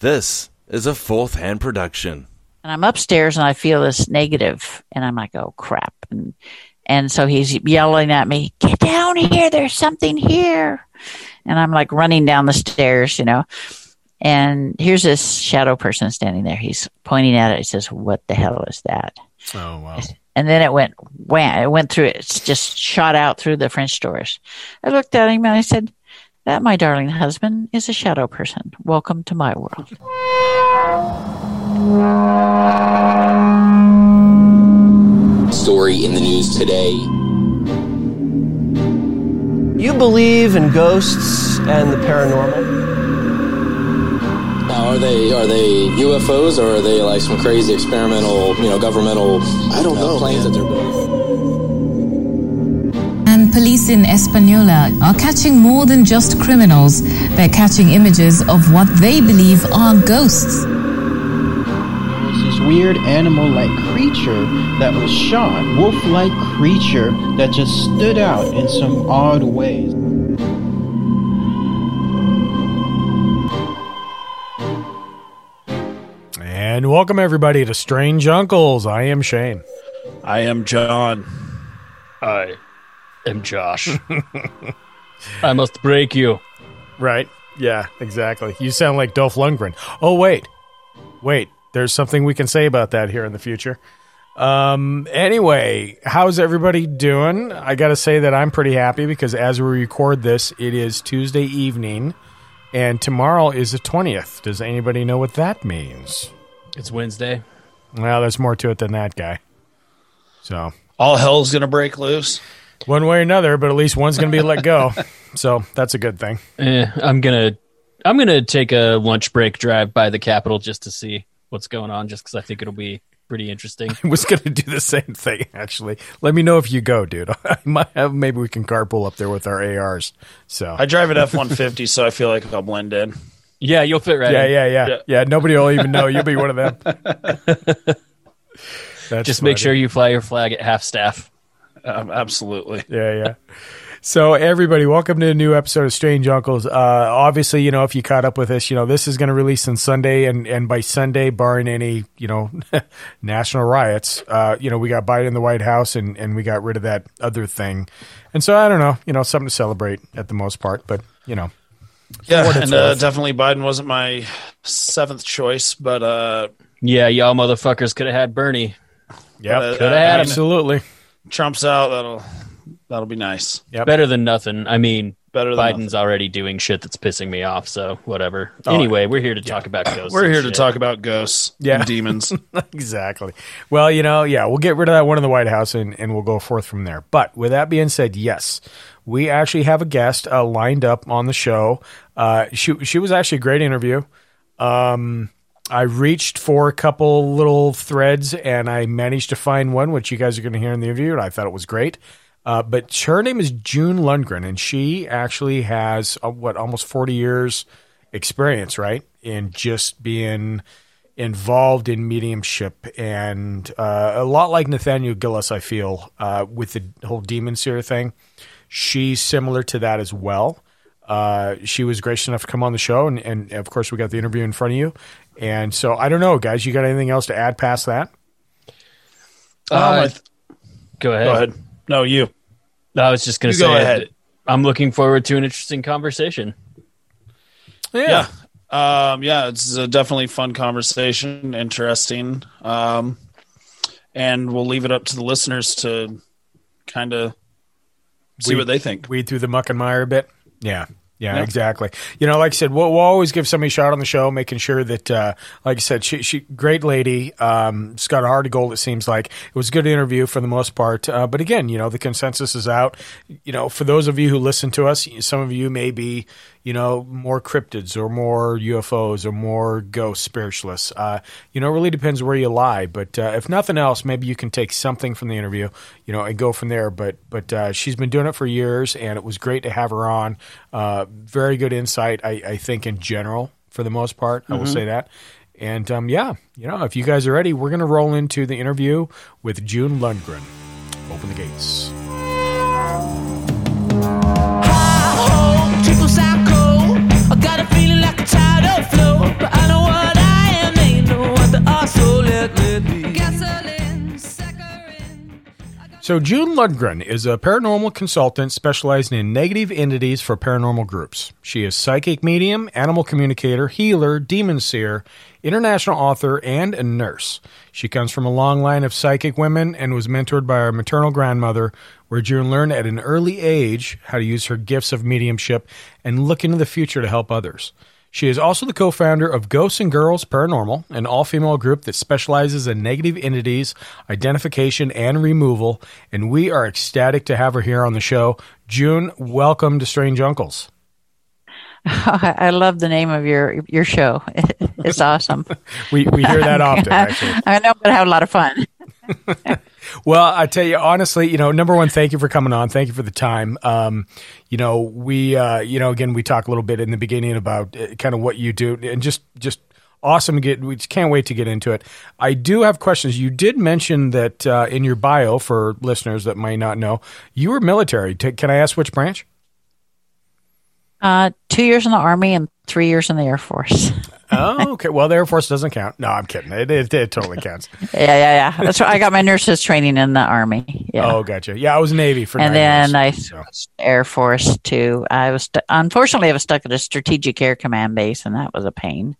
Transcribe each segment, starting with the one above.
This is a fourth hand production. And I'm upstairs and I feel this negative and I'm like, oh crap. And, and so he's yelling at me, get down here. There's something here. And I'm like running down the stairs, you know. And here's this shadow person standing there. He's pointing at it. He says, what the hell is that? Oh, wow. And then it went wham, it went through it just shot out through the French doors. I looked at him and I said, That, my darling husband, is a shadow person. Welcome to my world. Story in the news today. You believe in ghosts and the paranormal? Now, are they are they UFOs or are they like some crazy experimental, you know, governmental? I don't uh, know, planes man. that they're building. And police in Española are catching more than just criminals. They're catching images of what they believe are ghosts. was this weird animal-like creature that was shot, wolf-like creature that just stood out in some odd ways. And welcome everybody to Strange Uncles. I am Shane. I am John. I am Josh. I must break you. Right? Yeah, exactly. You sound like Dolph Lundgren. Oh wait, wait. There's something we can say about that here in the future. Um. Anyway, how's everybody doing? I got to say that I'm pretty happy because as we record this, it is Tuesday evening, and tomorrow is the twentieth. Does anybody know what that means? It's Wednesday. Well, there's more to it than that, guy. So All hell's gonna break loose. One way or another, but at least one's going to be let go. So that's a good thing. Eh, I'm gonna I'm gonna take a lunch break drive by the Capitol just to see what's going on, just because I think it'll be pretty interesting. I was going to do the same thing, actually. Let me know if you go, dude. I might have, maybe we can carpool up there with our ARs. So, I drive an F one fifty, so I feel like I'll blend in. yeah, you'll fit right yeah, in. yeah, yeah, Yeah. yeah, Nobody will even know. You'll be one of them. That's Just make sure you fly your flag at half staff. Um, absolutely. Yeah, yeah. So, everybody, welcome to a new episode of Strange Uncles. Uh, obviously, you know, if you caught up with us, you know, this is going to release on Sunday, and, and by Sunday, barring any, you know, national riots, uh, you know, we got Biden in the White House, and, and we got rid of that other thing. And so, I don't know, you know, something to celebrate at the most part, but, you know, Yeah, and uh, definitely Biden wasn't my seventh choice, but uh, Yeah, y'all motherfuckers could have had Bernie. yeah, Uh, Coulda had him. absolutely. Trump's out. That'll that'll be nice. Yep. Better than nothing. I mean, Better than Biden's already doing shit that's pissing me off, so whatever. Oh, anyway, we're here to talk about ghosts. We're here to shit. talk about ghosts Yeah. and demons. exactly. Well, you know, yeah, we'll get rid of that one in the White House and, and we'll go forth from there. But with that being said, yes, we actually have a guest uh, lined up on the show. Uh, she she was actually a great interview. Um, I reached for a couple little threads and I managed to find one, which you guys are going to hear in the interview, and I thought it was great. Uh, but her name is June Lundgren, and she actually has uh, what almost forty years experience, right, in just being involved in mediumship and uh, a lot like Nathaniel Gillis, I feel, uh, with the whole demon seer thing. She's similar to that as well. Uh, she was gracious enough to come on the show, and, and of course, we got the interview in front of you. And so, I don't know, guys, you got anything else to add past that? Um, th- Go ahead. go ahead. No, you. I was just going to You go say, ahead. I'm looking forward to an interesting conversation. Yeah. Um, yeah, it's a definitely fun conversation, interesting. Um, and we'll leave it up to the listeners to kind of see We- what they think. weed through the muck and mire a bit. Yeah. Yeah, Yeah. exactly. You know, like I said, we'll, we'll always give somebody a shot on the show, making sure that, uh, like I said, she, she great lady. Um, she's got a heart of gold. It seems like it was a good interview for the most part. Uh, but again, you know, the consensus is out. You know, for those of you who listen to us, some of you may be, you know, more cryptids or more UFOs or more ghost spiritualists. Uh, you know, it really depends where you lie. But uh, if nothing else, maybe you can take something from the interview, you know, and go from there. But but uh, she's been doing it for years, and it was great to have her on. Uh, very good insight, I, I think, in general, for the most part. I will say that. And um, yeah, you know, if you guys are ready, we're going to roll into the interview with June Lundgren. Open the gates. So, June Lundgren is a paranormal consultant specializing in negative entities for paranormal groups. She is psychic medium, animal communicator, healer, demon seer, international author, and a nurse. She comes from a long line of psychic women and was mentored by her maternal grandmother, where June learned at an early age how to use her gifts of mediumship and look into the future to help others. She is also the co founder of Ghosts and Girls Paranormal, an all female group that specializes in negative entities, identification, and removal. And we are ecstatic to have her here on the show. June, welcome to Strange Uncles. I love the name of your your show. It's awesome. we we hear that often. Actually, I know, but I have a lot of fun. well, I tell you honestly, you know, number one, thank you for coming on. Thank you for the time. Um, you know, we, uh, you know, again, we talked a little bit in the beginning about uh, kind of what you do, and just, just awesome get. We can't wait to get into it. I do have questions. You did mention that uh, in your bio for listeners that might not know, you were military. T- can I ask which branch? Uh, two years in the army and three years in the Air Force. Oh, okay. Well, the Air Force doesn't count. No, I'm kidding. It, it, it totally counts. yeah, yeah, yeah. That's why I got my nurses training in the Army. Yeah. Oh, gotcha. Yeah, I was Navy for. And then years, I so. Air Force too. I was st- unfortunately I was stuck at a Strategic Air Command base, and that was a pain.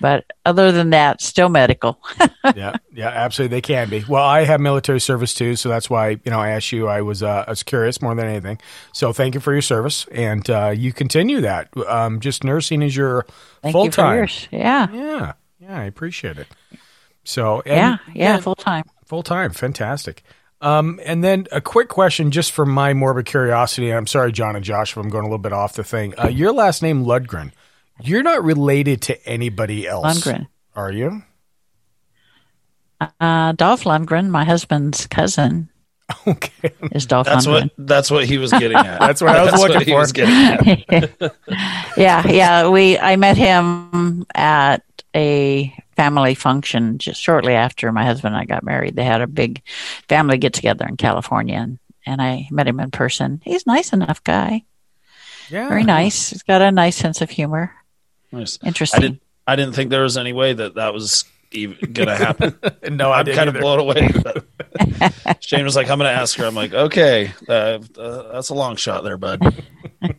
But other than that, still medical. yeah, yeah, absolutely. They can be. Well, I have military service too, so that's why you know I asked you. I was uh, I was curious more than anything. So thank you for your service, and uh, you continue that. Um, just nursing is your full time. Yeah, yeah, yeah. I appreciate it. So yeah, yeah, full time, full time, fantastic. Um, and then a quick question, just for my morbid curiosity. I'm sorry, John and Josh, if I'm going a little bit off the thing. Uh, your last name Lundgren. You're not related to anybody else, Lundgren. are you? Uh, Dolph Lundgren, my husband's cousin. Okay, is Dolph that's Lundgren. what that's what he was getting at. that's what I was looking for. was getting at. yeah, yeah. We I met him at a family function just shortly after my husband and I got married. They had a big family get together in California, and, and I met him in person. He's a nice enough guy. Yeah, very nice. He's got a nice sense of humor. Nice. Interesting. I didn't. I didn't think there was any way that that was even going to happen. no, I I'm kind either. of blown away. Shane was like, "I'm going to ask her." I'm like, "Okay, uh, uh, that's a long shot there, bud." oh,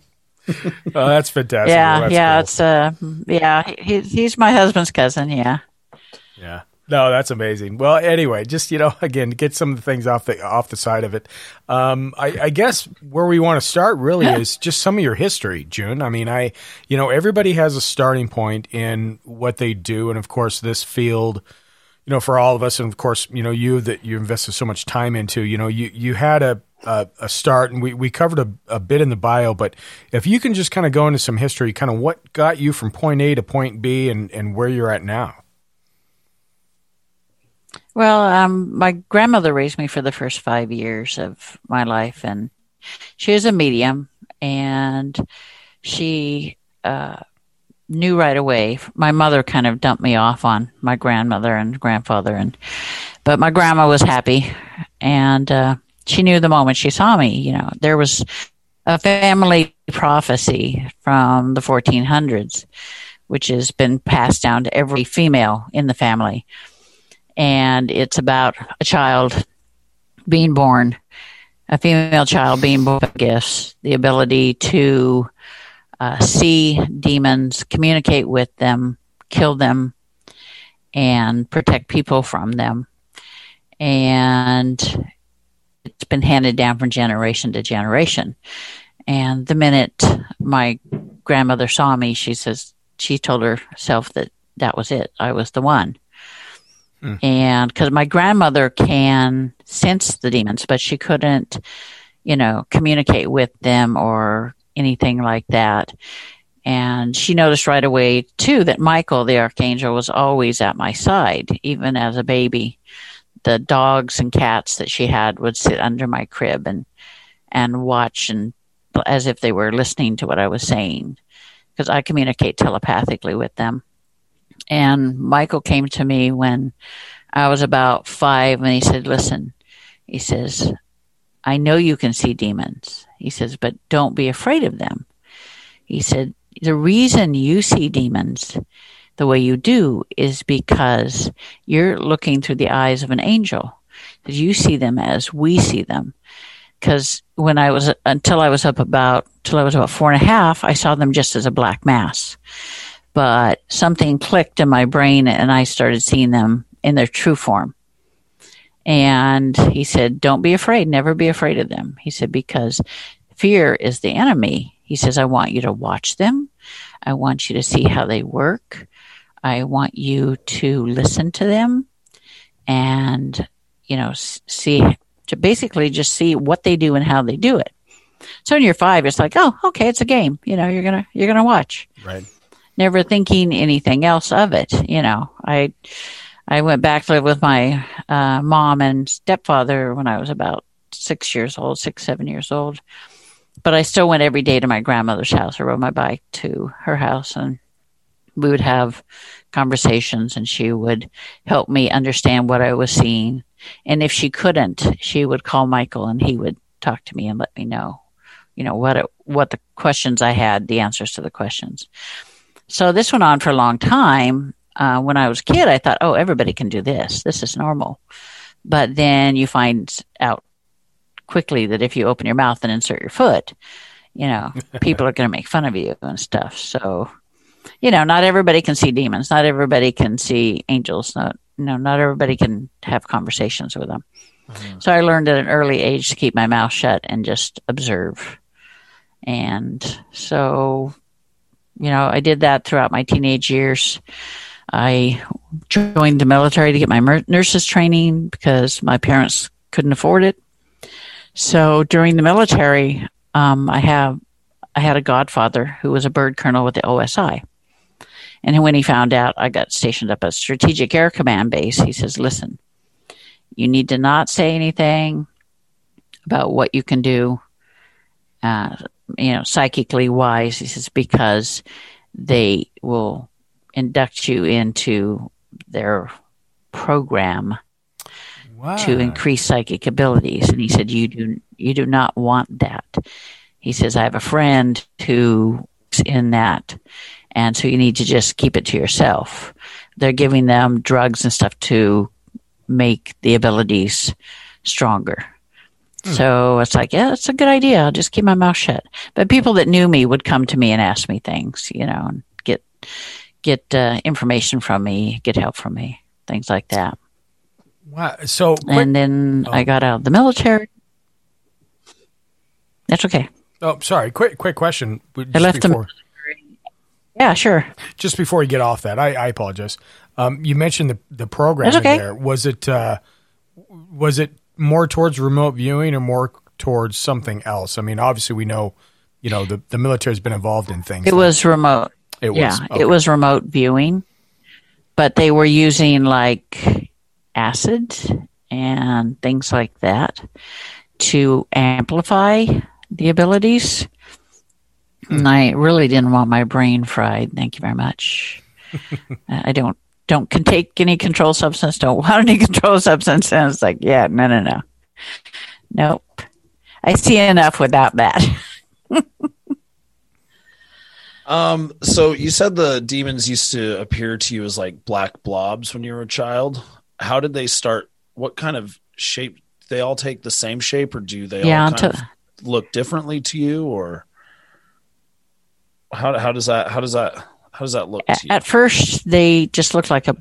that's fantastic. Yeah, well, that's yeah, cool. it's uh, yeah. He's he's my husband's cousin. Yeah. Yeah. No, that's amazing. Well, anyway, just you know, again, get some of the things off the off the side of it. Um, I, I guess where we want to start really is just some of your history, June. I mean, I, you know, everybody has a starting point in what they do, and of course, this field, you know, for all of us, and of course, you know, you that you invested so much time into, you know, you you had a a, a start, and we we covered a, a bit in the bio, but if you can just kind of go into some history, kind of what got you from point A to point B, and and where you're at now. Well, um, my grandmother raised me for the first five years of my life, and she was a medium, and she uh, knew right away. My mother kind of dumped me off on my grandmother and grandfather, and but my grandma was happy, and uh, she knew the moment she saw me. You know, there was a family prophecy from the 1400s, which has been passed down to every female in the family and it's about a child being born, a female child being born with gifts, the ability to uh, see demons, communicate with them, kill them, and protect people from them. And it's been handed down from generation to generation. And the minute my grandmother saw me, she says, she told herself that that was it. I was the one Mm. and because my grandmother can sense the demons, but she couldn't, you know, communicate with them or anything like that. And she noticed right away too that Michael, the archangel, was always at my side, even as a baby. The dogs and cats that she had would sit under my crib and and watch and as if they were listening to what I was saying, because I communicate telepathically with them. And Michael came to me when I was about five and he said, Listen, he says, I know you can see demons. He says, but don't be afraid of them. He said, the reason you see demons the way you do is because you're looking through the eyes of an angel. You see them as we see them. Because when I was until I was up about till I was about four and a half, I saw them just as a black mass. But something clicked in my brain, and I started seeing them in their true form. And he said, "Don't be afraid. Never be afraid of them." He said because fear is the enemy. He says, "I want you to watch them. I want you to see how they work. I want you to listen to them and, you know, see, to basically just see what they do and how they do it. So when you're five, it's like, oh, okay, it's a game. You know, you're gonna you're gonna watch. Right. Never thinking anything else of it. You know, I I went back to live with my uh, mom and stepfather when I was about six years old, six seven years old. But I still went every day to my grandmother's house. I rode my bike to her house, and we would have conversations and she would help me understand what I was seeing. And if she couldn't, she would call Michael and he would talk to me and let me know, you know, what it, what the questions I had, the answers to the questions. So this went on for a long time. Uh, when I was a kid, I thought, oh, everybody can do this. This is normal. But then you find out quickly that if you open your mouth and insert your foot, you know, people are going to make fun of you and stuff. So you know, not everybody can see demons. Not everybody can see angels. Not, you know, not everybody can have conversations with them. Mm-hmm. So I learned at an early age to keep my mouth shut and just observe. And so, you know, I did that throughout my teenage years. I joined the military to get my nurses training because my parents couldn't afford it. So during the military, um, I have I had a godfather who was a bird colonel with the OSI. And when he found out I got stationed up at Strategic Air Command Base, he says, Listen, you need to not say anything about what you can do, uh, you know, psychically wise. He says, because they will induct you into their program wow. to increase psychic abilities. And he said, you do, you do not want that. He says, I have a friend who's in that and so you need to just keep it to yourself. They're giving them drugs and stuff to make the abilities stronger. Hmm. So it's like, yeah, it's a good idea. I'll just keep my mouth shut. But people that knew me would come to me and ask me things, you know, and get get uh, information from me, get help from me, things like that. Wow. So, quick- and then oh. I got out of the military. That's okay. Oh, sorry. Quick, quick question. I left before. them. Yeah, sure. Just before you get off that, I, I apologize. Um, you mentioned the the program okay. there. Was it uh, was it more towards remote viewing or more towards something else? I mean, obviously we know, you know, the the military's been involved in things. It like was remote. It was. Yeah, okay. it was remote viewing, but they were using like acid and things like that to amplify the abilities. And I really didn't want my brain fried. Thank you very much. I don't don't can take any control substance. Don't want any control substance. And it's like, yeah, no, no, no, nope. I see enough without that. um. So you said the demons used to appear to you as like black blobs when you were a child. How did they start? What kind of shape? They all take the same shape, or do they yeah, all kind to- of look differently to you, or? how how does that how does that how does that look at first they just look like a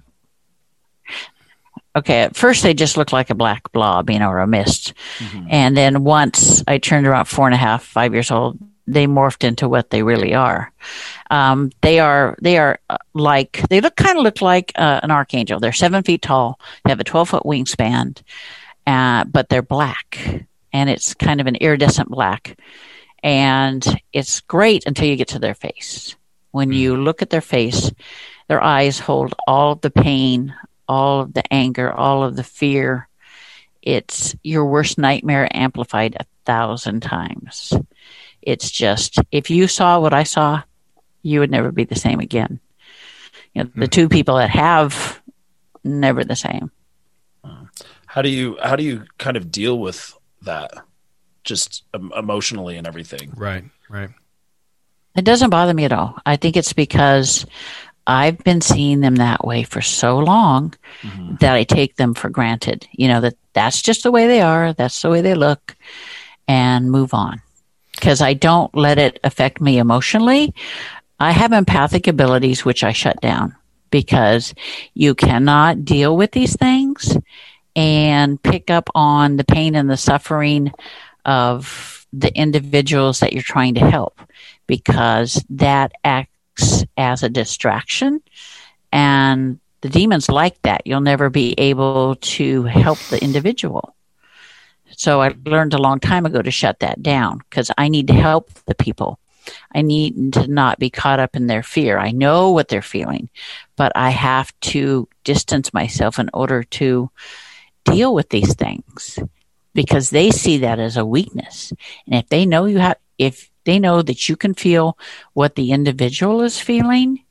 okay at first they just looked like a black blob you know or a mist. Mm-hmm. and then once i turned around four and a half five years old they morphed into what they really are. Um, they are they are uh, like they look kind of look like uh, an archangel. They're seven feet tall they have a 12 foot wingspan uh, but they're black. And it's kind of an iridescent black. And it's great until you get to their face. When you mm. look at their face, their eyes hold all of the pain, all of the anger, all of the fear. It's your worst nightmare amplified a thousand times. It's just, if you saw what I saw, you would never be the same again. You know, the mm. two people that have, never the same. How do you how do you kind of deal with that? just emotionally and everything. Right, right. It doesn't bother me at all. I think it's because I've been seeing them that way for so long mm-hmm. that I take them for granted. You know, that that's just the way they are, that's the way they look, and move on. Because I don't let it affect me emotionally. I have empathic abilities which I shut down because you cannot deal with these things and pick up on the pain and the suffering of the individuals that you're trying to help because that acts as a distraction and the demons like that. You'll never be able to help the individual. So I learned a long time ago to shut that down because I need to help the people. I need to not be caught up in their fear. I know what they're feeling, but I have to distance myself in order to deal with these things because they see that as a weakness. And if they know you have, if they know that you can feel what the individual is feeling,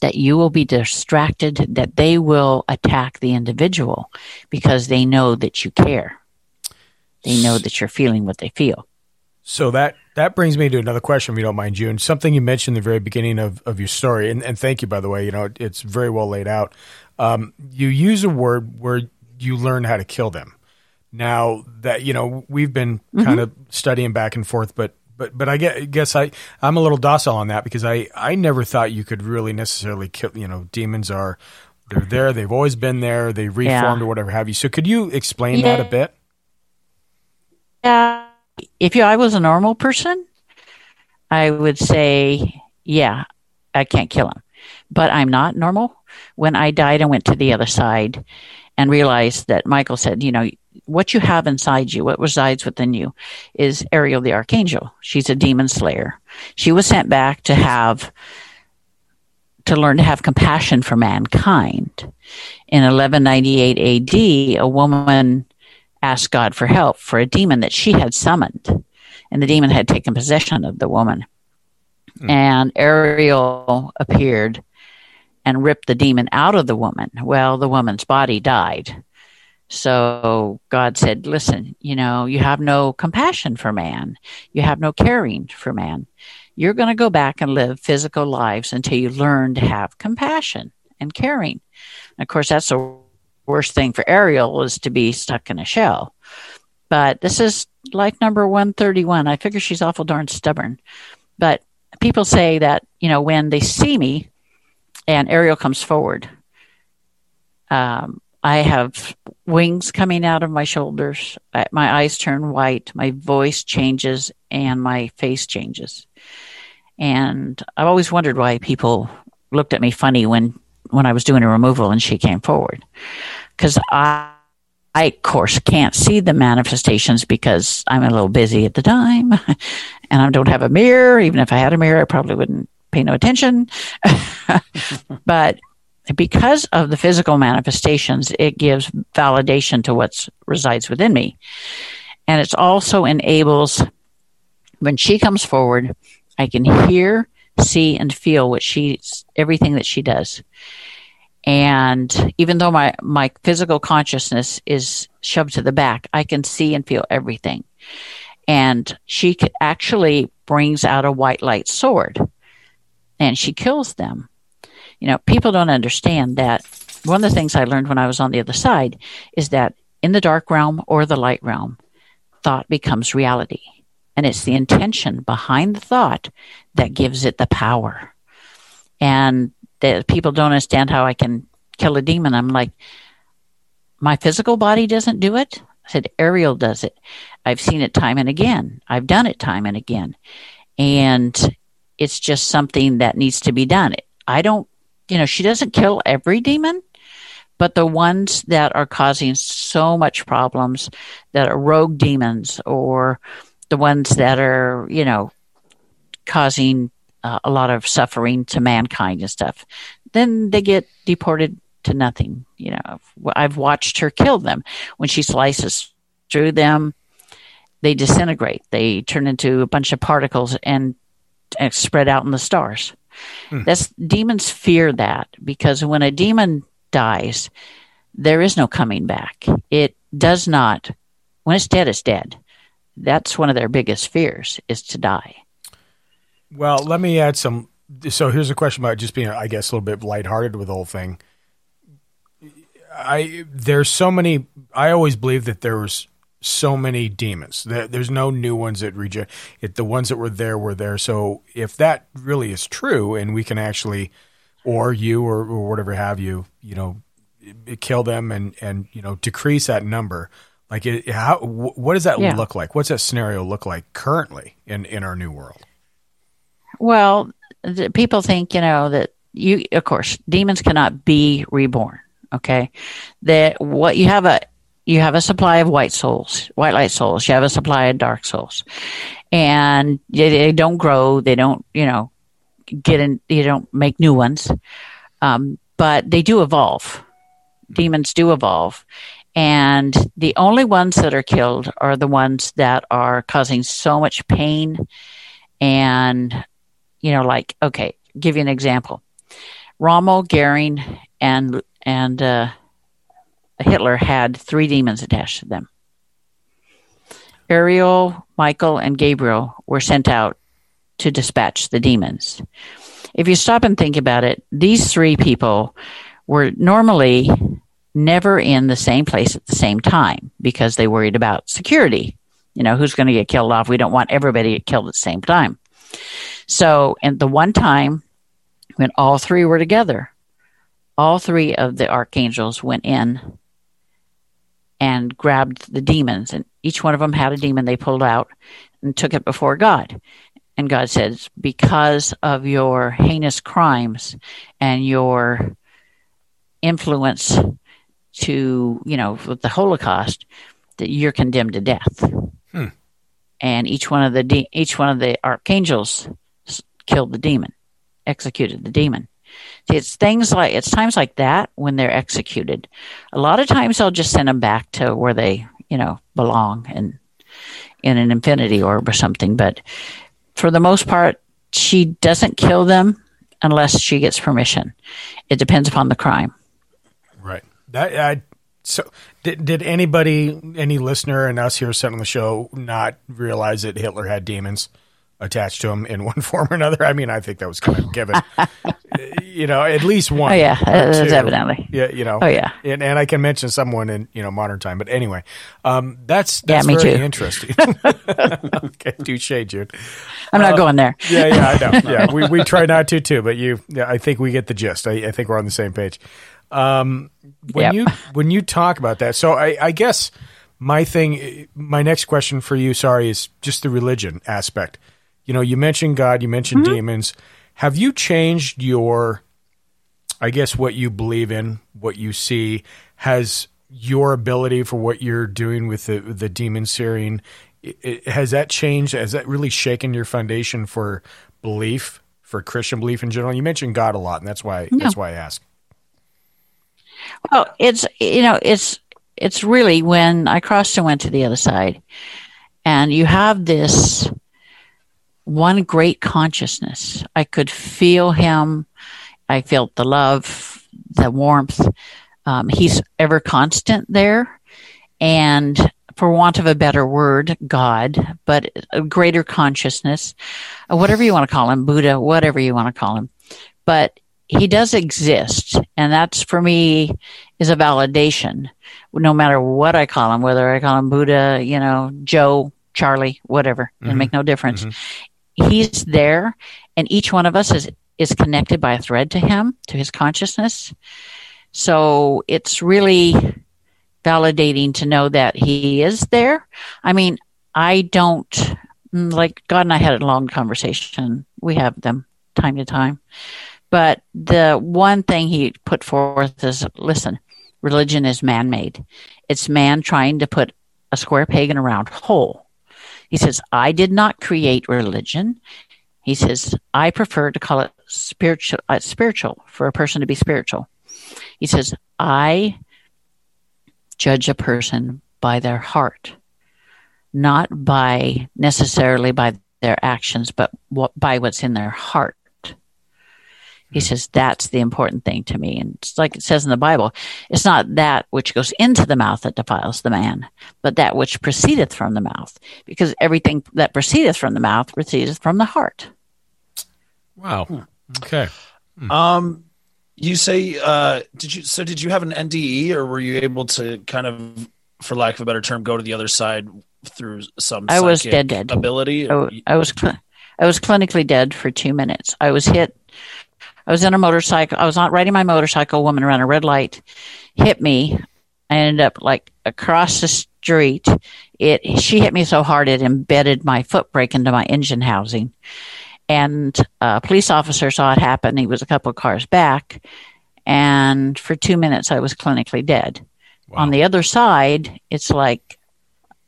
that you will be distracted, that they will attack the individual because they know that you care. They know that you're feeling what they feel. So that that brings me to another question, if you don't mind, June. Something you mentioned in the very beginning of, of your story, and, and thank you, by the way. You know, it's very well laid out. Um, you use a word where you learn how to kill them. Now that you know, we've been kind of studying back and forth, but but but I guess I I'm a little docile on that because I I never thought you could really necessarily kill. You know, demons are they're there. They've always been there. They reformed or whatever have you. So could you explain that a bit? Yeah. If you, I was a normal person, I would say, yeah, I can't kill him. But I'm not normal. When I died and went to the other side and realized that Michael said, you know, what you have inside you, what resides within you, is Ariel the Archangel. She's a demon slayer. She was sent back to have, to learn to have compassion for mankind. In 1198 AD, a woman asked God for help for a demon that she had summoned. And the demon had taken possession of the woman. Hmm. And Ariel appeared and ripped the demon out of the woman. Well, the woman's body died. So God said, Listen, you know, you have no compassion for man, you have no caring for man. You're going to go back and live physical lives until you learn to have compassion and caring. And of course, that's the worst thing for Ariel is to be stuck in a shell. But this is life number 131. I figure she's awful darn stubborn. But people say that, you know, when they see me and Ariel comes forward, um, I have wings coming out of my shoulders. My eyes turn white. My voice changes and my face changes. And I've always wondered why people looked at me funny when, when I was doing a removal and she came forward. Because I, I, of course, can't see the manifestations because I'm a little busy at the time and I don't have a mirror. Even if I had a mirror, I probably wouldn't pay no attention. but because of the physical manifestations, it gives validation to what resides within me. And it also enables, when she comes forward, I can hear, see, and feel what she, everything that she does. And even though my, my physical consciousness is shoved to the back, I can see and feel everything. And she actually brings out a white light sword and she kills them. You know, people don't understand that. One of the things I learned when I was on the other side is that in the dark realm or the light realm, thought becomes reality. And it's the intention behind the thought that gives it the power. And that people don't understand how I can kill a demon. I'm like, my physical body doesn't do it. I said, Ariel does it. I've seen it time and again. I've done it time and again. And it's just something that needs to be done. I don't, you know, she doesn't kill every demon, but the ones that are causing so much problems that are rogue demons or the ones that are, you know, causing uh, a lot of suffering to mankind and stuff, then they get deported to nothing. You know, I've watched her kill them when she slices through them. They disintegrate. They turn into a bunch of particles and, and spread out in the stars. Hmm. That's demons fear that because when a demon dies, there is no coming back. It does not. When it's dead, it's dead. That's one of their biggest fears is to die. Well, let me add some so here's a question about just being, I guess, a little bit lighthearted with the whole thing. I there's so many. I always believe that there was so many demons. There, there's no new ones that reject. It, the ones that were there were there. So if that really is true, and we can actually, or you or, or whatever have you, you know, kill them and and you know decrease that number. Like, it, how what does that Yeah. look like? What's that scenario look like currently in in our new world? Well, the, people think, you know, that you, of course, demons cannot be reborn. Okay, that what you have a you have a supply of white souls, white light souls. You have a supply of dark souls, and they, they don't grow. They don't, you know, get in. You don't make new ones, um, but they do evolve. Demons do evolve, and the only ones that are killed are the ones that are causing so much pain and you know, like okay, give you an example. Rommel, Goering, and and uh, Hitler had three demons attached to them. Ariel, Michael, and Gabriel were sent out to dispatch the demons. If you stop and think about it, these three people were normally never in the same place at the same time because they worried about security. You know, who's going to get killed off? We don't want everybody to get killed at the same time. So, and the one time when all three were together, all three of the archangels went in and grabbed the demons, and each one of them had a demon they pulled out and took it before God. And God says, Because of your heinous crimes and your influence to, you know, with the Holocaust, that you're condemned to death. Hmm. And each one of the de- each one of the archangels killed the demon, executed the demon. It's things like it's times like that when they're executed. A lot of times I'll just send them back to where they, you know, belong and in an infinity orb or something. But for the most part, she doesn't kill them unless she gets permission. It depends upon the crime. Right. That I so did, did anybody any listener and us here sitting on the show not realize that Hitler had demons attached to him in one form or another? I mean, I think that was kind of given. you know, at least one. Oh, yeah, that's two. evidently. Yeah, you know. Oh, yeah. And, and I can mention someone in you know modern time, but anyway, um, that's Yeah, that's me very too. interesting. okay, touche, June. I'm not Uh, going there. Yeah, yeah, I know. Yeah, we, we try not to too, but you, yeah, I think we get the gist. I, I think we're on the same page. Um, when Yep. you when you talk about that, so I, I guess my thing, my next question for you, sorry, is just the religion aspect. You know, you mentioned God, you mentioned mm-hmm. demons. Have you changed your, I guess, what you believe in, what you see, has your ability for what you're doing with the the demon searing, i- i- has that changed? Has that really shaken your foundation for belief, for Christian belief in general? You mentioned God a lot, and that's why that's why I ask. Well, it's you know, it's it's really when I crossed and went to the other side, and you have this one great consciousness. I could feel him. I felt the love, the warmth. Um, he's ever constant there, and for want of a better word, God, but a greater consciousness, uh, whatever you want to call him, Buddha, whatever you want to call him, but he does exist, and that's for me is a validation. No matter what I call him, whether I call him Buddha, you know, Joe, Charlie, whatever, it Mhm. make no difference. He's there, and each one of us is is connected by a thread to him, to his consciousness. So it's really validating to know that he is there. I mean, I don't mm, like God and I had a long conversation. We have them time to time. But the one thing he put forth is listen, religion is man made. It's man trying to put a square peg in a round hole. He says, I did not create religion. He says, I prefer to call it spiritual, uh, spiritual for a person to be spiritual. He says, I judge a person by their heart, not by necessarily by their actions, but what, by what's in their heart. He says that's the important thing to me. And it's like it says in the Bible, it's not that which goes into the mouth that defiles the man, but that which proceedeth from the mouth. Because everything that proceedeth from the mouth proceedeth from the heart. Wow. Okay. Um, you say, uh, did you? So did you have an NDE, or were you able to kind of, for lack of a better term, go to the other side through some? I was dead, dead. ability. I, w- I was cl- I was clinically dead for two minutes. I was hit. I was in a motorcycle. I was on riding my motorcycle. A woman ran a red light hit me. I ended up like across the street. It she hit me so hard it embedded my foot brake into my engine housing. And a police officer saw it happen. He was a couple of cars back, and for two minutes I was clinically dead. On the other side, it's like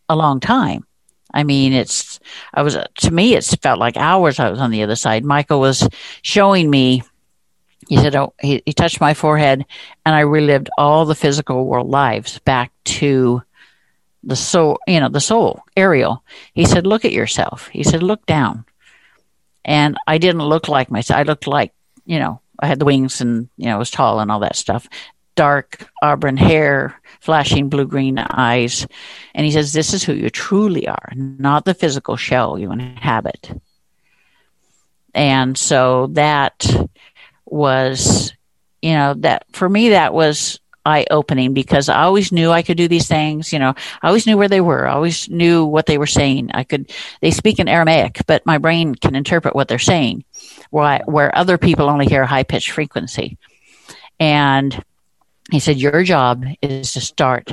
a long time. I mean, it's, I was, to me, it's felt like hours I was on the other side. Michael was showing me, he said, oh, he, he touched my forehead and I relived all the physical world lives back to the soul, you know, the soul, Ariel. He said, look at yourself. He said, look down. And I didn't look like myself. I looked like, you know, I had the wings and, you know, was tall and all that stuff. Dark auburn hair, flashing blue green eyes. And he says, This is who you truly are, not the physical shell you inhabit. And so that was, you know, that for me, that was eye opening because I always knew I could do these things. You know, I always knew where they were. I always knew what they were saying. I could, they speak in Aramaic, but my brain can interpret what they're saying, where, where other people only hear a high pitched frequency. And he said, Your job is to start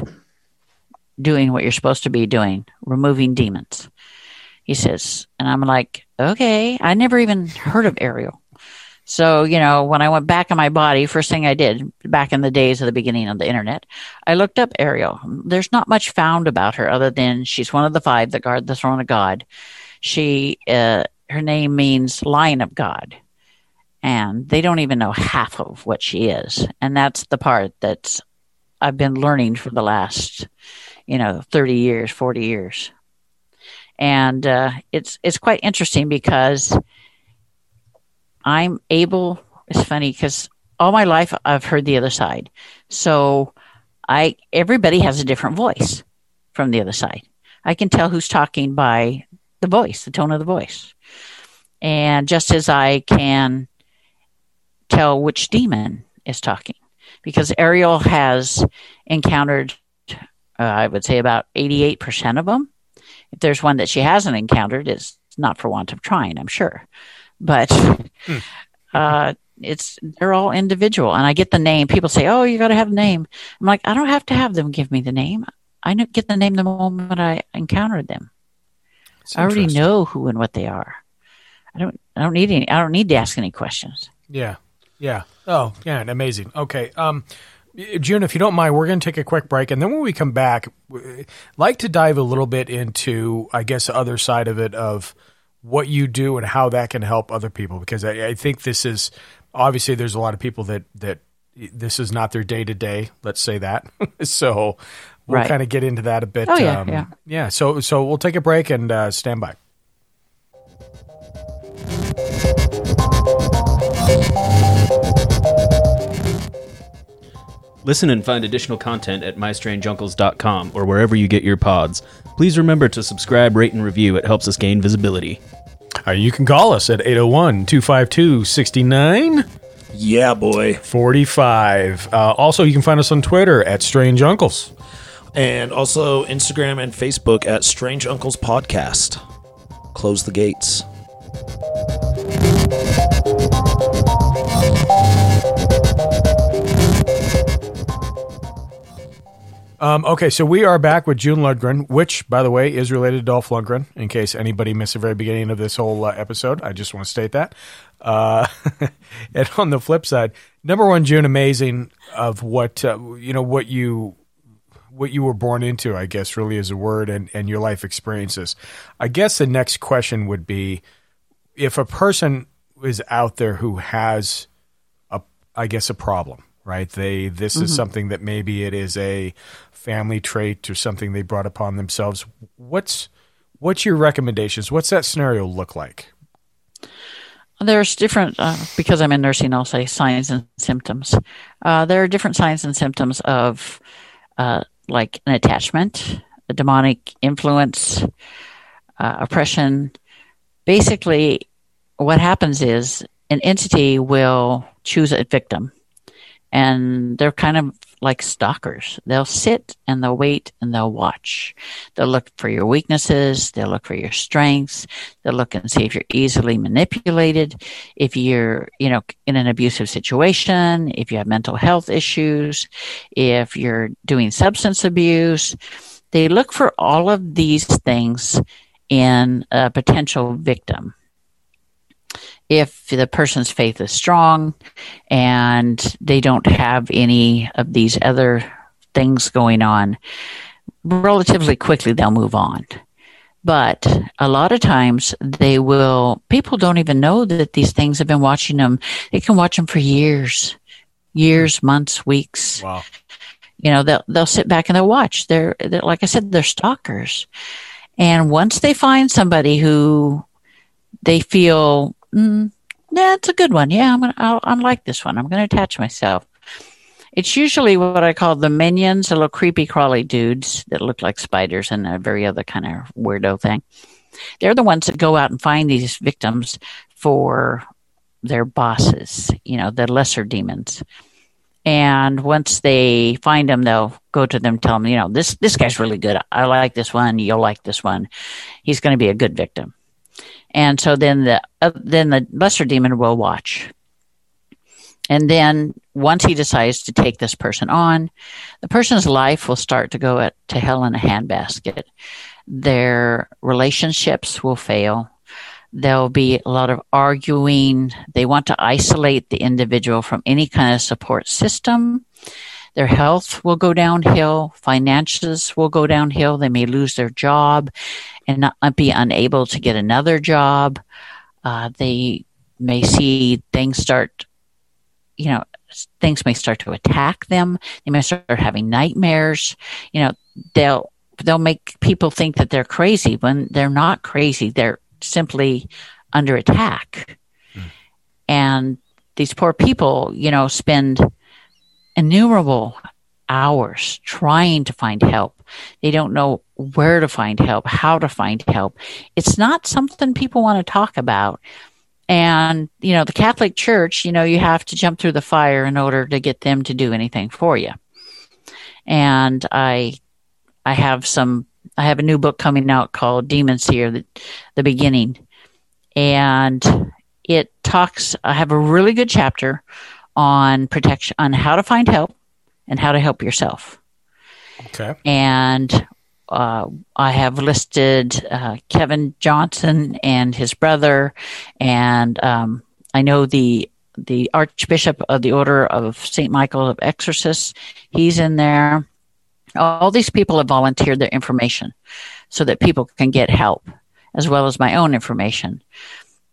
doing what you're supposed to be doing, removing demons. He says, and I'm like, okay, I never even heard of Ariel. So, you know, when I went back in my body, first thing I did back in the days of the beginning of the internet, I looked up Ariel. There's not much found about her other than she's one of the five that guard the throne of God. She, uh, her name means lion of God. And they don't even know half of what she is. And that's the part that's I've been learning for the last, you know, 30 years, 40 years. And uh, it's it's quite interesting because I'm able. It's funny because all my life I've heard the other side, so I everybody has a different voice from the other side. I can tell who's talking by the voice, the tone of the voice, and just as I can tell which demon is talking, because Ariel has encountered, uh, I would say, about eighty-eight percent of them if there's one that she hasn't encountered, it's not for want of trying, I'm sure. But uh, it's they're all individual, and I get the name. People say, "Oh, you got to have a name." I'm like, I don't have to have them give me the name. I get the name the moment I encountered them. I already know who and what they are. I don't. I don't need any. I don't need to ask any questions. Yeah. Yeah. Oh, yeah. Amazing. Okay. Um, June, if you don't mind, we're going to take a quick break, and then when we come back, w- like to dive a little bit into, I guess, the other side of it of what you do and how that can help other people, because I, I think this is obviously there's a lot of people that that this is not their day to day. Let's say that. so we'll Right. kind of get into that a bit. Oh, yeah, yeah. yeah. So so we'll take a break and uh, stand by. Listen and find additional content at mystrangeUncles.com or wherever you get your pods. Please remember to subscribe, rate, and review. It helps us gain visibility. Uh, you can call us at 801 252 69 Yeah, boy. 45. Uh, also, you can find us on Twitter at Strange Uncles. And also Instagram and Facebook at Strange Uncles Podcast. Close the gates. Um, okay, so we are back with June Lundgren, which, by the way, is related to Dolph Lundgren. In case anybody missed the very beginning of this whole uh, episode, I just want to state that. Uh, and on the flip side, number one, June, amazing of what uh, you know, what you what you were born into, I guess, really is a word, and and your life experiences. I guess the next question would be, if a person is out there who has a, I guess, a problem, right? They this is Mhm. something that maybe it is a family trait or something they brought upon themselves. What's what's your recommendations? What's that scenario look like? There's different, uh, because I'm in nursing, I'll say signs and symptoms. Uh, there are different signs and symptoms of uh, like an attachment, a demonic influence, uh, oppression. Basically, what happens is an entity will choose a victim and they're kind of like stalkers. They'll sit and they'll wait and they'll watch. They'll look for your weaknesses. They'll look for your strengths. They'll look and see if you're easily manipulated, if you're, you know, in an abusive situation, if you have mental health issues, if you're doing substance abuse. They look for all of these things in a potential victim if the person's faith is strong and they don't have any of these other things going on, relatively quickly they'll move on. But a lot of times they will, people don't even know that these things have been watching them. They can watch them for years, years, months, weeks. Wow. You know, they'll, they'll sit back and they'll watch. They're, they're, like I said, they're stalkers. And once they find somebody who they feel mm, that's a good one. Yeah, I'm gonna. I like this one. I'm gonna attach myself. It's usually what I call the minions, the little creepy crawly dudes that look like spiders and a very other kind of weirdo thing. They're the ones that go out and find these victims for their bosses, you know, the lesser demons. And once they find them, they'll go to them, tell them, you know, this this guy's really good. I like this one. You'll like this one. He's going to be a good victim and so then the uh, then the lesser demon will watch. And then once he decides to take this person on the person's life will start to go at, to hell in a handbasket. Their relationships will fail. There'll be a lot of arguing. They want to isolate the individual from any kind of support system their health will go downhill finances will go downhill they may lose their job and not be unable to get another job. Uh, they may see things start, you know, things may start to attack them. They may start having nightmares. You know, they'll they'll make people think that they're crazy when they're not crazy. They're simply under attack. Mm. And these poor people, you know, spend innumerable hours trying to find help. They don't know where to find help, how to find help. It's not something people want to talk about. And, you know, the Catholic Church, you know, you have to jump through the fire in order to get them to do anything for you. And I, I have some, I have a new book coming out called Demon Seer, the, the beginning. And it talks, I have a really good chapter on protection, on how to find help and how to help yourself. Okay. And uh, I have listed uh, Kevin Johnson and his brother, and um, I know the the Archbishop of the Order of Saint Michael of Exorcists. He's in there. All these people have volunteered their information so that people can get help, as well as my own information.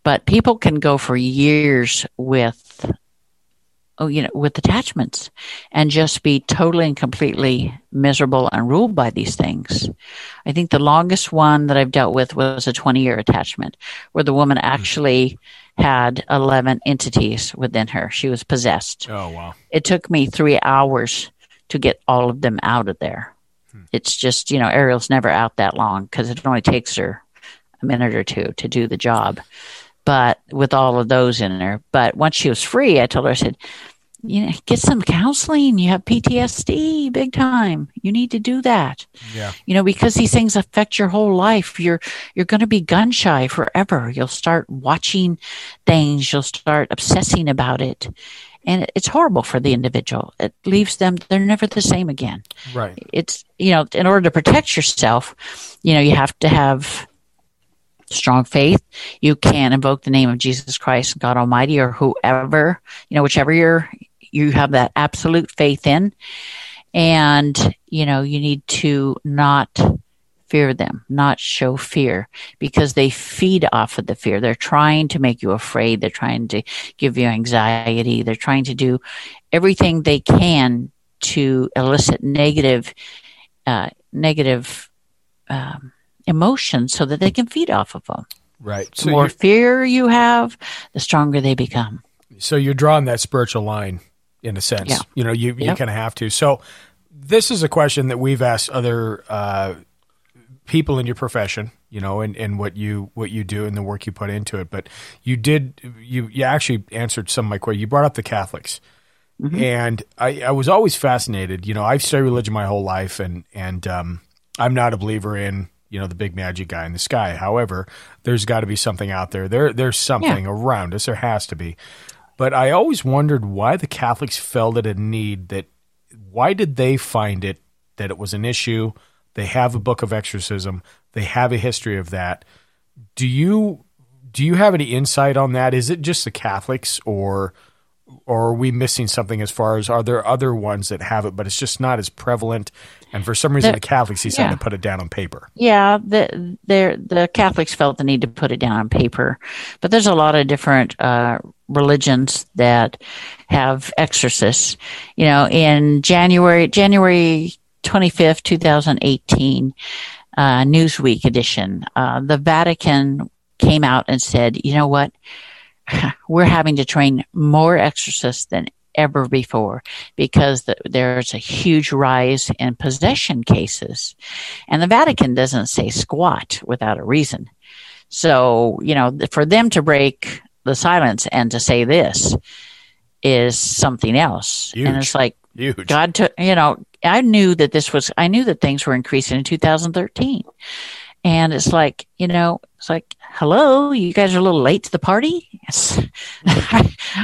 But people can go for years with you know, with attachments and just be totally and completely miserable and ruled by these things. I think the longest one that I've dealt with was a 20 year attachment where the woman actually had 11 entities within her. She was possessed. Oh, wow. It took me three hours to get all of them out of there. Hmm. It's just, you know, Ariel's never out that long because it only takes her a minute or two to do the job but with all of those in there. But once she was free, I told her, I said, you know, get some counseling. You have PTSD big time. You need to do that. Yeah. You know, because these things affect your whole life. You're you're going to be gun shy forever. You'll start watching things. You'll start obsessing about it. And it's horrible for the individual. It leaves them, they're never the same again. Right. It's, you know, in order to protect yourself, you know, you have to have strong faith, you can invoke the name of Jesus Christ, God Almighty, or whoever, you know, whichever you're, you have that absolute faith in. And, you know, you need to not fear them, not show fear because they feed off of the fear. They're trying to make you afraid. They're trying to give you anxiety. They're trying to do everything they can to elicit negative, uh, negative, um, emotions so that they can feed off of them. Right. So the more fear you have, the stronger they become. So you're drawing that spiritual line in a sense. Yeah. You know, you, Yep. you kind of have to. So this is a question that we've asked other uh, people in your profession, you know, and, and what you what you do and the work you put into it. But you did you you actually answered some of my questions. You brought up the Catholics, and I, I was always fascinated. You know, I've studied religion my whole life, and and um, I'm not a believer in you know the big magic guy in the sky. However, there's got to be something out there. There there's something around us. There has to be. But I always wondered why the Catholics felt it a need that why did they find it that it was an issue? They have a book of exorcism. They have a history of that. Do you do you have any insight on that? Is it just the Catholics or or are we missing something as far as are there other ones that have it but it's just not as prevalent and for some reason There- the Catholics decided yeah. to put it down on paper. Yeah, the the Catholics felt the need to put it down on paper, but there's a lot of different uh, religions that have exorcists. You know, in January January 25th, 2018, uh, Newsweek edition, uh, the Vatican came out and said, you know what, we're having to train more exorcists than ever before because the, there's a huge rise in possession cases. And the Vatican doesn't say squat without a reason. So, you know, for them to break the silence and to say this is something else. And it's like, Huge. God took, you know, I knew that this was, I knew that things were increasing in 2013. And it's like, you know, it's like, hello, you guys are a little late to the party. Yes.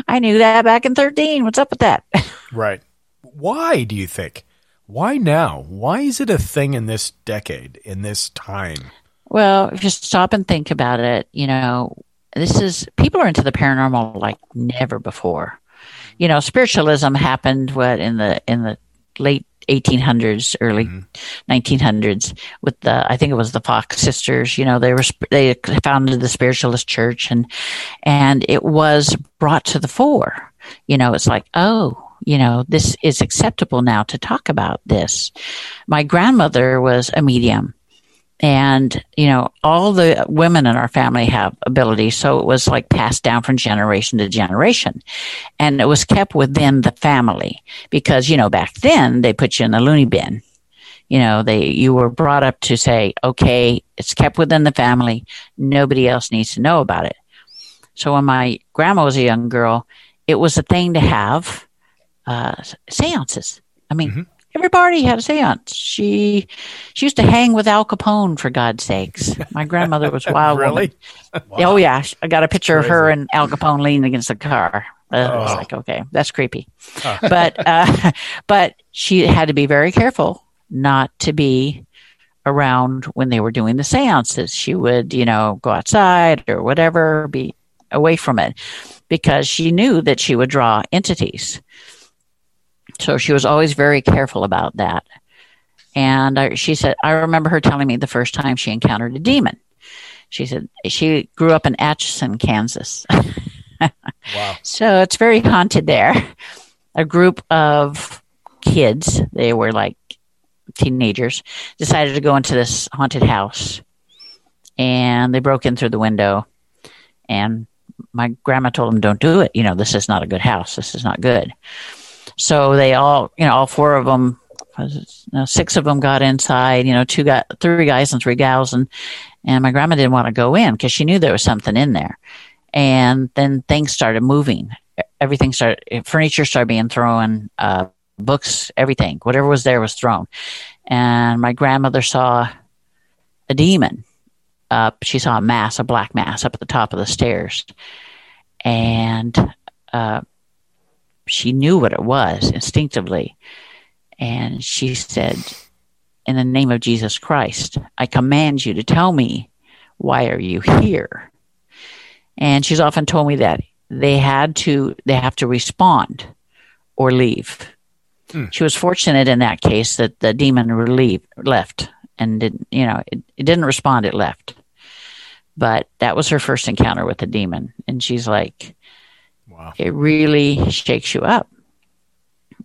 I knew that back in 13. What's up with that? Right. Why do you think? Why now? Why is it a thing in this decade, in this time? Well, if you stop and think about it, you know, this is people are into the paranormal like never before. You know, spiritualism happened what in the in the late 1800s, early mm-hmm. 1900s with the I think it was the Fox sisters. You know, they were they founded the spiritualist church and and it was brought to the fore. You know, it's like oh. You know, this is acceptable now to talk about this. My grandmother was a medium and you know all the women in our family have abilities so it was like passed down from generation to generation. And it was kept within the family because you know back then they put you in the loony bin. You know they you were brought up to say okay it's kept within the family. Nobody else needs to know about it. So when my grandma was a young girl it was a thing to have uh, seances. I mean everybody had a seance. She she used to hang with Al Capone for God's sakes. My grandmother was wild. Really? woman. Oh yeah, I got a picture of her and Al Capone leaning against the car. Uh, I was Oh. like, okay, that's creepy. But uh, but she had to be very careful not to be around when they were doing the seances. She would, you know, go outside or whatever, be away from it because she knew that she would draw entities. So she was always very careful about that. And I, she said, I remember her telling me the first time she encountered a demon. She said she grew up in Atchison, Kansas. Wow. So it's very haunted there. A group of kids, they were like teenagers, decided to go into this haunted house. And they broke in through the window. And my grandma told them, don't do it. You know, this is not a good house. This is not good. So they all, you know, all four of them, it, no, six of them got inside. You know, two got three guys and three gals, and and my grandma didn't want to go in because she knew there was something in there. And then things started moving. Everything started, furniture started being thrown, uh, books, everything, whatever was there was thrown. And my grandmother saw a demon up. She saw a mass, a black mass, up at the top of the stairs, and uh, she knew what it was instinctively. And she said, In the name of Jesus Christ, I command you to tell me, why are you here? And she's often told me that they had to, they have to respond or leave. Hmm. She was fortunate in that case that the demon relieved, left and didn't, you know, it, it didn't respond, it left. But that was her first encounter with the demon. And she's like, Wow. it really shakes you up.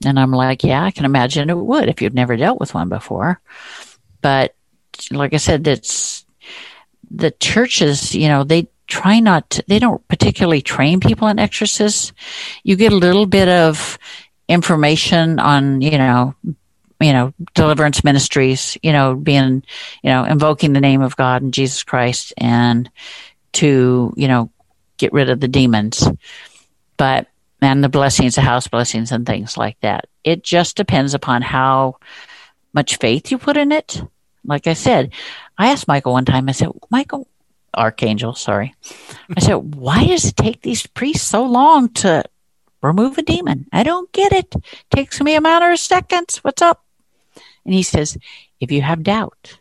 And I'm like, yeah, I can imagine it would if you've never dealt with one before. But like I said, it's the churches, you know, they try not to, they don't particularly train people in exorcists. You get a little bit of information on, you know, you know, deliverance ministries, you know, being, you know, invoking the name of God and Jesus Christ and to, you know, get rid of the demons. But, and the blessings, the house blessings and things like that. It just depends upon how much faith you put in it. Like I said, I asked Michael one time, I said, Michael, Archangel, sorry. I said, why does it take these priests so long to remove a demon? I don't get it. it takes me a matter of seconds. What's up? And he says, if you have doubt,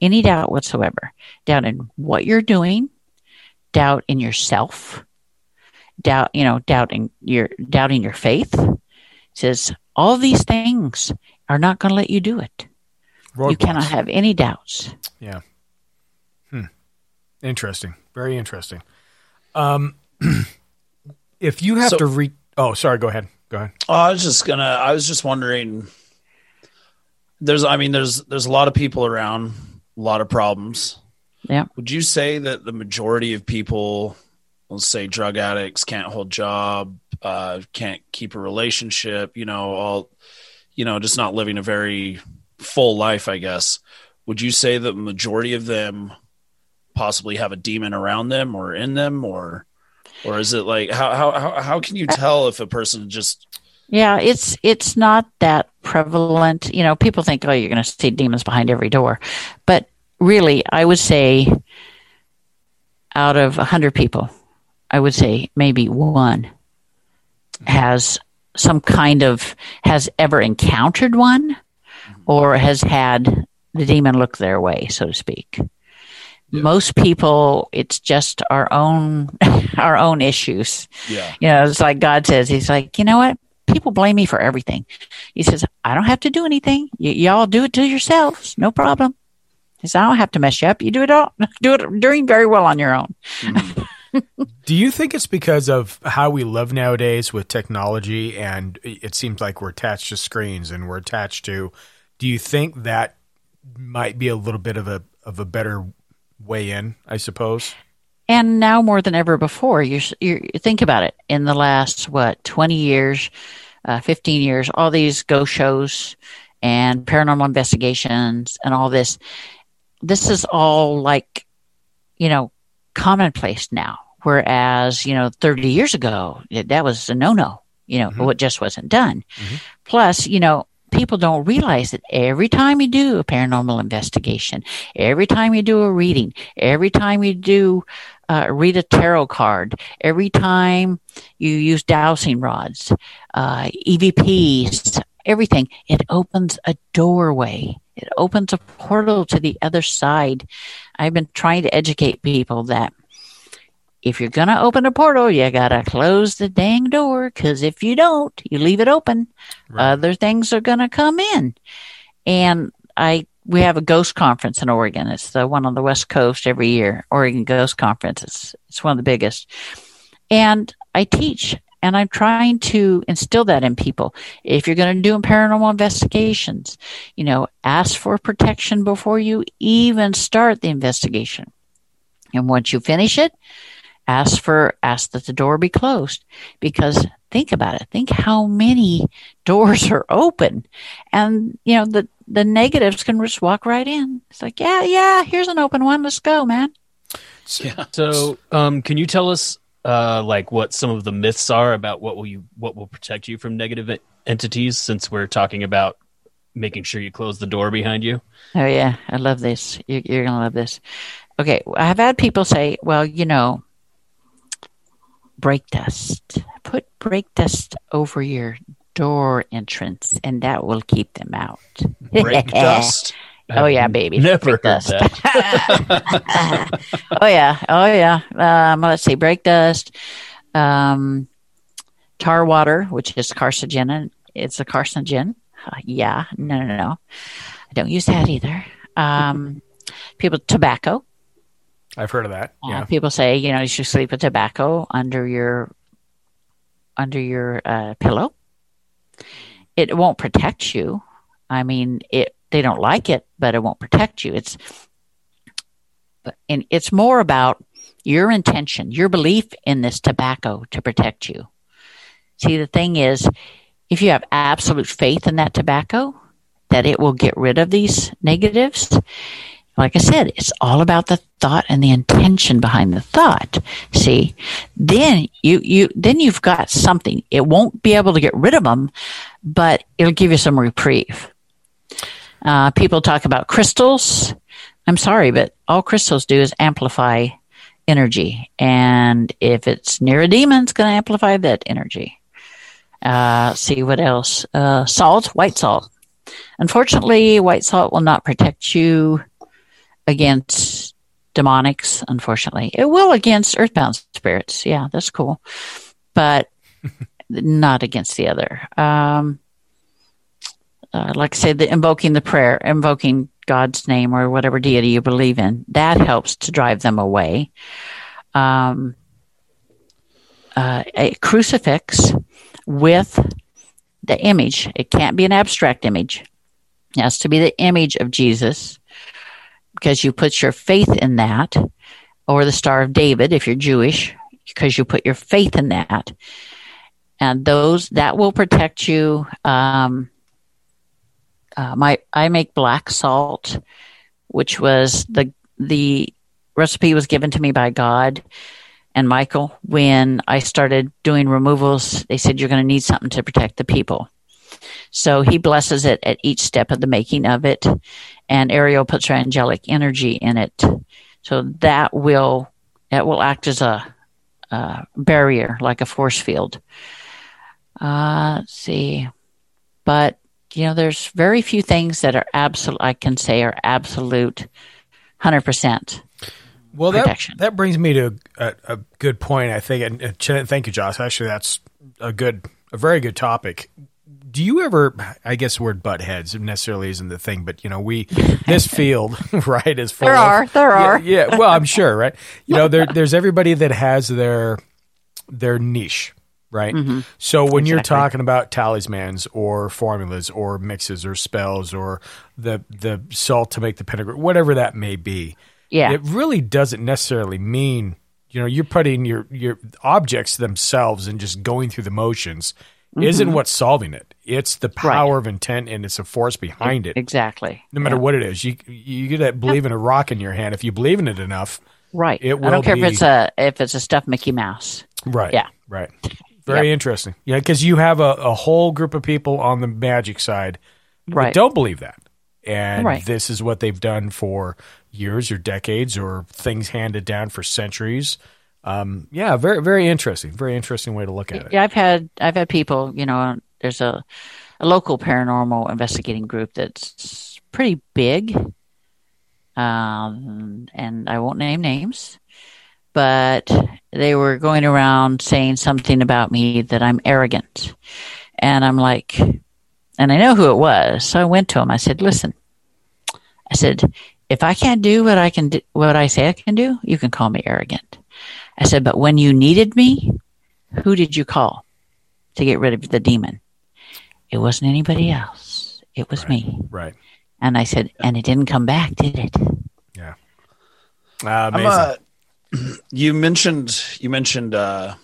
any doubt whatsoever, doubt in what you're doing, doubt in yourself, doubt, you know, doubting your doubting your faith, says all these things are not going to let you do it. You Roadblocks. cannot have any doubts. Yeah. Hmm. Interesting. Very interesting. Um, if you have So- to re, oh, sorry. Go ahead. Go ahead. Oh, I was just gonna. I was just wondering. There's, I mean, there's there's a lot of people around, a lot of problems. Yeah. Would you say that the majority of people, let's say drug addicts, can't hold job, uh, can't keep a relationship, you know, all, you know, just not living a very full life, I guess. Would you say that the majority of them possibly have a demon around them or in them, or, or is it like how how how, how can you tell if a person just Yeah, it's it's not that prevalent. You know, people think, oh, you're going to see demons behind every door, but really, I would say, out of a hundred people, I would say maybe one has some kind of has ever encountered one, or has had the demon look their way, so to speak. Most people, it's just our own our own issues. Yeah. You know, it's like God says, He's like, you know what? People blame me for everything. He says, I don't have to do anything. Y- y'all do it to yourselves. No problem. He says, I don't have to mess you up. You do it all. Do it doing very well on your own. Mm-hmm. Do you think it's because of how we live nowadays with technology and it seems like we're attached to screens and we're attached to do you think that might be a little bit of a of a better way in, I suppose? And now more than ever before, you you think about it. In the last what twenty years, uh, fifteen years, all these ghost shows and paranormal investigations and all this, this is all like, you know, commonplace now. Whereas you know, thirty years ago, that was a no no. You know, what just wasn't done. Plus, you know, people don't realize that every time you do a paranormal investigation, every time you do a reading, every time you do uh, read a tarot card, every time you use dowsing rods, uh, EVPs, everything, it opens a doorway. It opens a portal to the other side. I've been trying to educate people that if you're going to open a portal, you got to close the dang door because if you don't, you leave it open, other things are going to come in. And I we have a ghost conference in Oregon. It's the one on the West Coast every year, Oregon Ghost Conference. It's it's one of the biggest. And I teach and I'm trying to instill that in people. If you're going to do paranormal investigations, you know, ask for protection before you even start the investigation. And once you finish it, ask for ask that the door be closed because think about it think how many doors are open and you know the the negatives can just walk right in it's like yeah yeah here's an open one let's go man Yeah. So, um, can you tell us, uh, like, what some of the myths are about what will you, what will protect you from negative entities? Since we're talking about making sure you close the door behind you. oh yeah i love this you, you're gonna love this okay i've had people say well you know brake dust put brake dust over your door entrance and that will keep them out Brake dust. oh yeah baby Never Brake heard dust. that. oh yeah, oh yeah. Um, let's see, brake dust, um, tar water, which is carcinogen. It's a carcinogen. Uh, yeah, no, no, no. I don't use that either. Um, people, tobacco. I've heard of that. Uh, Yeah. people say you know you should sleep with tobacco under your under your uh, pillow. It won't protect you. I mean, it. They don't like it, but it won't protect you. It's and it's more about your intention, your belief in this tobacco to protect you. See, the thing is, if you have absolute faith in that tobacco, that it will get rid of these negatives, like I said, it's all about the thought and the intention behind the thought. See, then you, you, then you've got something. It won't be able to get rid of them, but it'll give you some reprieve. Uh, people talk about crystals. I'm sorry, but all crystals do is amplify energy. And if it's near a demon, it's going to amplify that energy. Uh, see what else? Uh, salt, white salt. Unfortunately, white salt will not protect you against demonics, unfortunately. It will against earthbound spirits. Yeah, that's cool. But not against the other. Um, uh, like I said, the invoking the prayer, invoking God's name or whatever deity you believe in, that helps to drive them away. Um, uh, a crucifix with the image, it can't be an abstract image. It has to be the image of Jesus because you put your faith in that, or the Star of David if you're Jewish, because you put your faith in that. And those that will protect you. Um, uh, my I make black salt, which was the the recipe was given to me by God and Michael when I started doing removals. They said you're going to need something to protect the people. So he blesses it at each step of the making of it, and Ariel puts her angelic energy in it. So that will that will act as a, barrier, like a force field. Uh, let's see, but you know, there's very few things that are absolute. I can say are absolute, hundred percent. Well, that protection. that brings me to a, a good point. I think, and thank you, Josh. Actually, that's a good, a very good topic. Do you ever? I guess the word butt heads necessarily isn't the thing, but you know, we this field right is full. There of- are, there Yeah, are. Yeah, well, I'm sure, right? You know, there, there's everybody that has their their niche, right? Mm-hmm. So when you're talking about talismans or formulas or mixes or spells or the the salt to make the pentagram, whatever that may be, Yeah. it really doesn't necessarily mean you know you're putting your your objects themselves and just going through the motions isn't mm-hmm. what's solving it. It's the power of intent and it's a force behind it. Exactly. No matter Yeah. what it is, you you get that believe in a rock in your hand. If you believe in it enough, Right. It I don't care be- if it's a if it's a stuffed Mickey Mouse. right? Yeah. right. Very interesting. Yeah, because you have a, a whole group of people on the magic side that Right. don't believe that, and Right. this is what they've done for years or decades, or things handed down for centuries. Um, yeah, very very interesting. Very interesting way to look at it. Yeah, I've had I've had people. You know, there's a a local paranormal investigating group that's pretty big, um, and I won't name names, but they were going around saying something about me that I'm arrogant, and I'm like, and I know who it was, so I went to him. I said, "Listen," I said, "if I can't do what I can do, what I say I can do, you can call me arrogant." I said, "But when you needed me, who did you call to get rid of the demon? It wasn't anybody else. It was me. Right. And I said, and it didn't come back, did it? Yeah. Uh, I'm, amazing. uh, you mentioned you mentioned uh,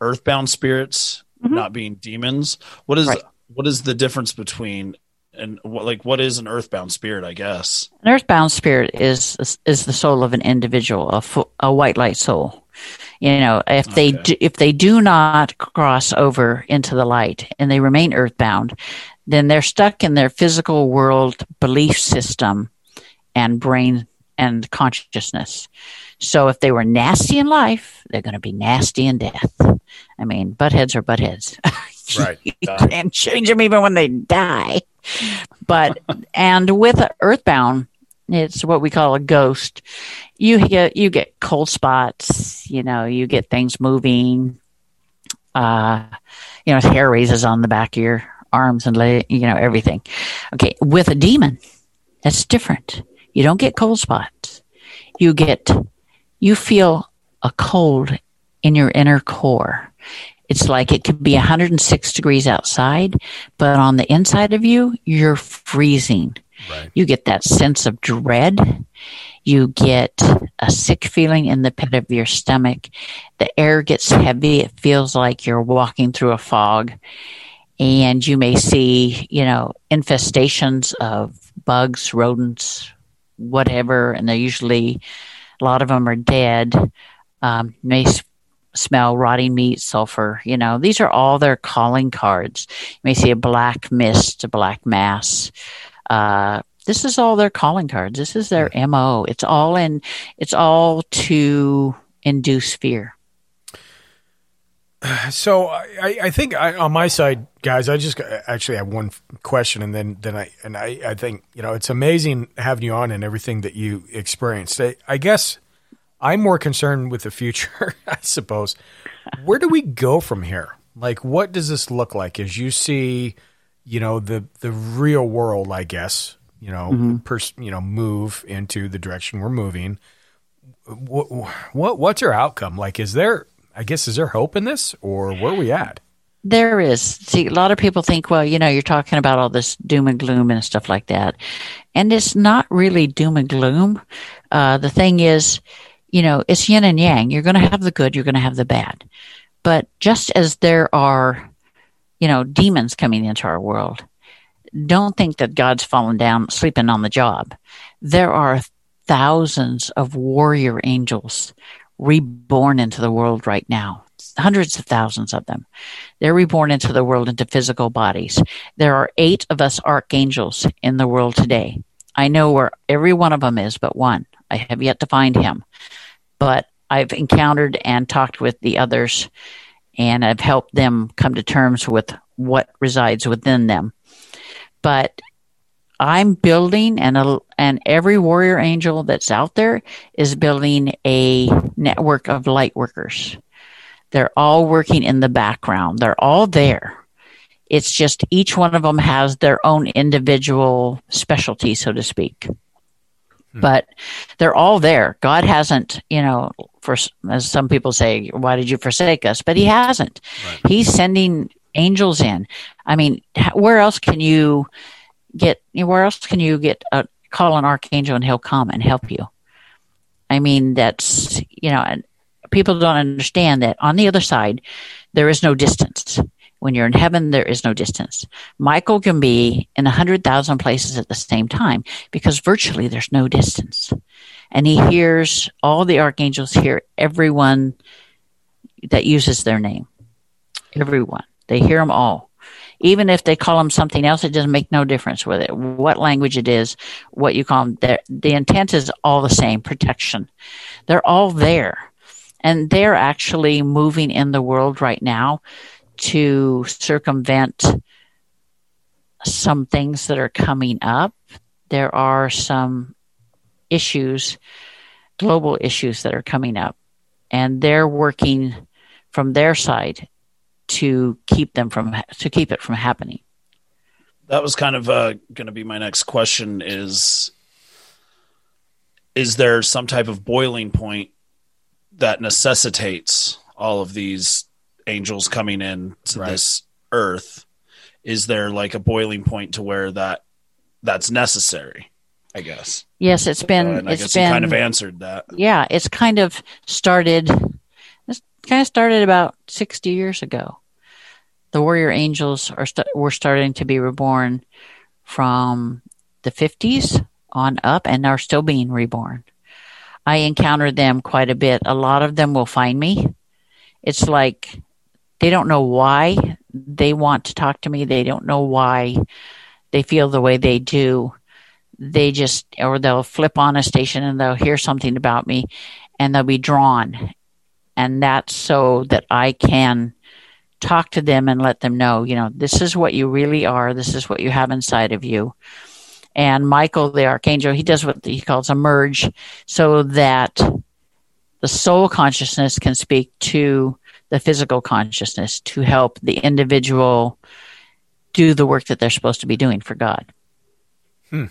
earthbound spirits not being demons. What is Right. what is the difference between and what like what is an earthbound spirit? I guess. An earthbound spirit is is the soul of an individual, a, fu- a white light soul. You know, if they Okay. do, if they do not cross over into the light and they remain earthbound, then they're stuck in their physical world belief system and brain and consciousness. So if they were nasty in life, they're going to be nasty in death. I mean, butt heads are butt heads. Right. you can't change them even when they die. But and with earthbound, it's what we call a ghost. You get you get cold spots. You know, you get things moving. Uh, you know, hair raises on the back of your arms and leg. You know, everything. Okay, with a demon, that's different. You don't get cold spots. You get you feel a cold in your inner core. It's like it could be 106 degrees outside, but on the inside of you, you're freezing. Right. You get that sense of dread. You get a sick feeling in the pit of your stomach. The air gets heavy. It feels like you're walking through a fog. and you may see, you know, infestations of bugs, rodents, whatever, and they're usually a lot of them are dead. Um, may s- smell rotting meat, sulfur. You know, these are all their calling cards. You may see a black mist, a black mass. Uh, this is all their calling cards. This is their mo. It's all in. It's all to induce fear. So I, I think I, on my side, guys, I just actually have one question, and then then I and I, I think you know it's amazing having you on and everything that you experienced. I, I guess I'm more concerned with the future. I suppose. Where do we go from here? Like, what does this look like as you see, you know, the the real world? I guess you know, mm-hmm. pers- you know, move into the direction we're moving. What, what what's our outcome? Like, is there? I guess is there hope in this, or where are we at? There is. See, a lot of people think, well, you know, you're talking about all this doom and gloom and stuff like that. And it's not really doom and gloom. Uh, the thing is, you know, it's yin and yang. You're going to have the good, you're going to have the bad. But just as there are, you know, demons coming into our world, don't think that God's fallen down, sleeping on the job. There are thousands of warrior angels reborn into the world right now, hundreds of thousands of them. They're reborn into the world into physical bodies. There are eight of us archangels in the world today. I know where every one of them is but one. I have yet to find him, but I've encountered and talked with the others, and I've helped them come to terms with what resides within them. But I'm building, and a, and every warrior angel that's out there is building a network of light workers. They're all working in the background. They're all there. It's just each one of them has their own individual specialty, so to speak. Hmm. But they're all there. God hasn't, you know, for as some people say, why did you forsake us? But He hasn't. He's sending angels in. I mean, where else can you get? Where else can you get a call an archangel and he'll come and help you? I mean, that's you know, and people don't understand that on the other side, there is no distance. When you're in heaven, there is no distance. Michael can be in a hundred thousand places at the same time because virtually there's no distance. And he hears all the archangels hear everyone that uses their name. Everyone. They hear them all. Even if they call them something else, it doesn't make no difference with it. What language it is, what you call them. The, intent is all the same protection. They're all there. And they're actually moving in the world right now to circumvent some things that are coming up. There are some issues, global issues that are coming up, and they're working from their side to keep them from to keep it from happening. that was kind of uh, going to be my next question is is there some type of boiling point that necessitates all of these angels coming in to Right. this earth is there like a boiling point to where that that's necessary i guess Yes, it's been i it's been you kind of answered that yeah, it's kind of started. Kind of started about sixty years ago. The warrior angels are st- were starting to be reborn from the fifties on up, and are still being reborn. I encounter them quite a bit. A lot of them will find me. It's like they don't know why they want to talk to me. They don't know why they feel the way they do they just or they'll flip on a station and they'll hear something about me and they'll be drawn and that's so that i can talk to them and let them know you know this is what you really are this is what you have inside of you and michael the archangel he does what he calls a merge so that the soul consciousness can speak to the physical consciousness to help the individual do the work that they're supposed to be doing for god Hmm.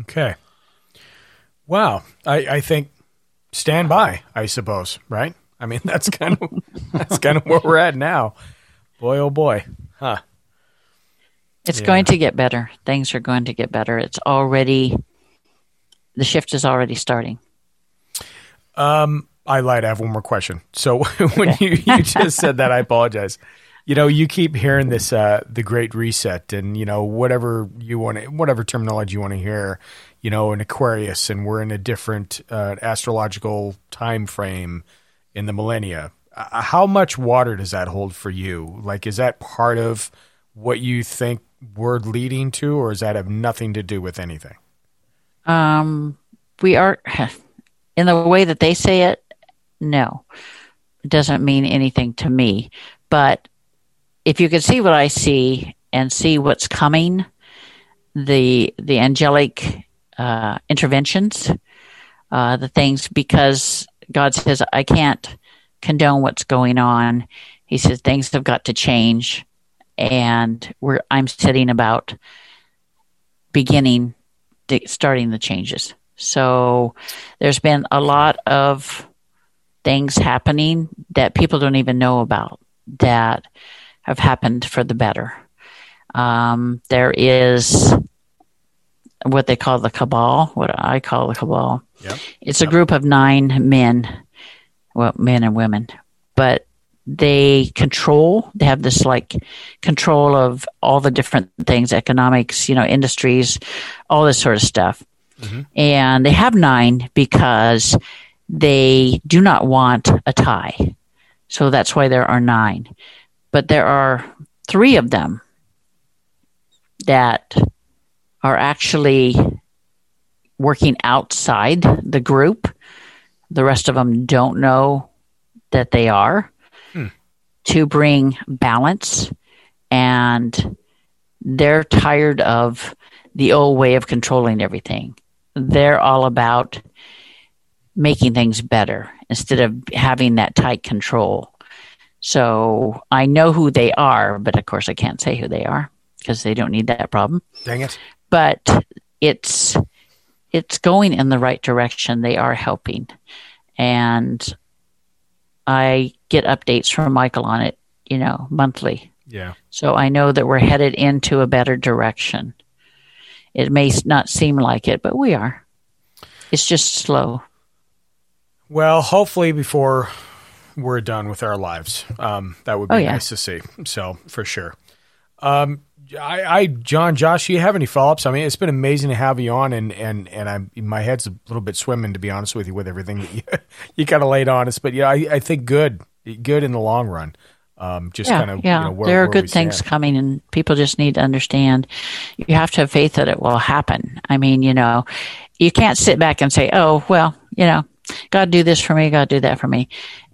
Okay. Wow. I, I think stand by, I suppose, right? I mean, that's kind of that's kind of where we're at now. Boy, oh boy. Huh. It's Yeah. going to get better. Things are going to get better. It's already the shift is already starting. Um, I lied. I have one more question. So when you, you just said that, I apologize. you know, you keep hearing this, uh, the Great Reset, and you know, whatever you want, to, whatever terminology you want to hear, you know, an Aquarius, and we're in a different uh, astrological time frame in the millennia. Uh, how much water does that hold for you? Like, is that part of what you think we're leading to, or does that have nothing to do with anything? Um, we are in the way that they say it. No, it doesn't mean anything to me. But if you could see what I see and see what's coming, the the angelic uh, interventions, uh, the things because God says I can't condone what's going on. He says things have got to change, and we're I'm sitting about beginning, starting the changes. So there's been a lot of things happening that people don't even know about that have happened for the better. Um, there is what they call the cabal, what I call the cabal. Yep. It's a group of nine men, well, men and women, but they control, they have this like control of all the different things, economics, you know, industries, all this sort of stuff. Mm-hmm. And they have nine because they do not want a tie. So that's why there are nine. But there are three of them that are actually working outside the group. The rest of them don't know that they are hmm. to bring balance. And they're tired of the old way of controlling everything. They're all about making things better instead of having that tight control. So I know who they are, but of course I can't say who they are because they don't need that problem. Dang it. But it's it's going in the right direction. They are helping. And I get updates from Michael on it, you know, monthly. Yeah. So I know that we're headed into a better direction. It may not seem like it, but we are. It's just slow. Well, hopefully before we're done with our lives, um, that would be oh, yeah. nice to see. So for sure. Um, I, I, John, Josh, do you have any follow ups? I mean, it's been amazing to have you on, and and and I'm my head's a little bit swimming to be honest with you with everything that you you kind of laid on us. But yeah, I, I think good, good in the long run. Um, just yeah, kind of yeah. You know, where, there are good things stand. coming, and people just need to understand. You have to have faith that it will happen. I mean, you know, you can't sit back and say, "Oh, well, you know, God do this for me, God do that for me."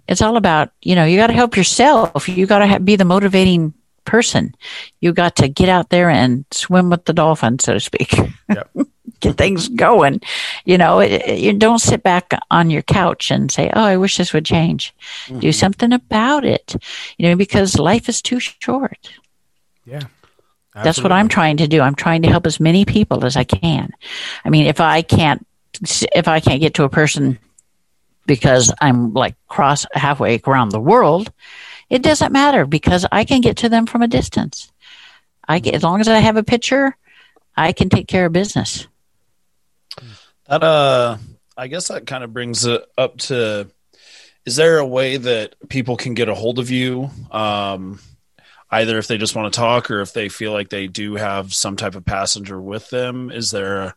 It's all about, you know, you got to help yourself. You got to be the motivating person. You got to get out there and swim with the dolphins, so to speak. Yep. get things going. You know, it, it, you don't sit back on your couch and say, "Oh, I wish this would change." Mm-hmm. Do something about it. You know, because life is too short. Yeah. Absolutely. That's what I'm trying to do. I'm trying to help as many people as I can. I mean, if I can't if I can't get to a person because I'm like cross halfway around the world, it doesn't matter because I can get to them from a distance. I get, as long as I have a picture, I can take care of business. That uh, I guess that kind of brings it up to: Is there a way that people can get a hold of you? Um, either if they just want to talk or if they feel like they do have some type of passenger with them. Is there a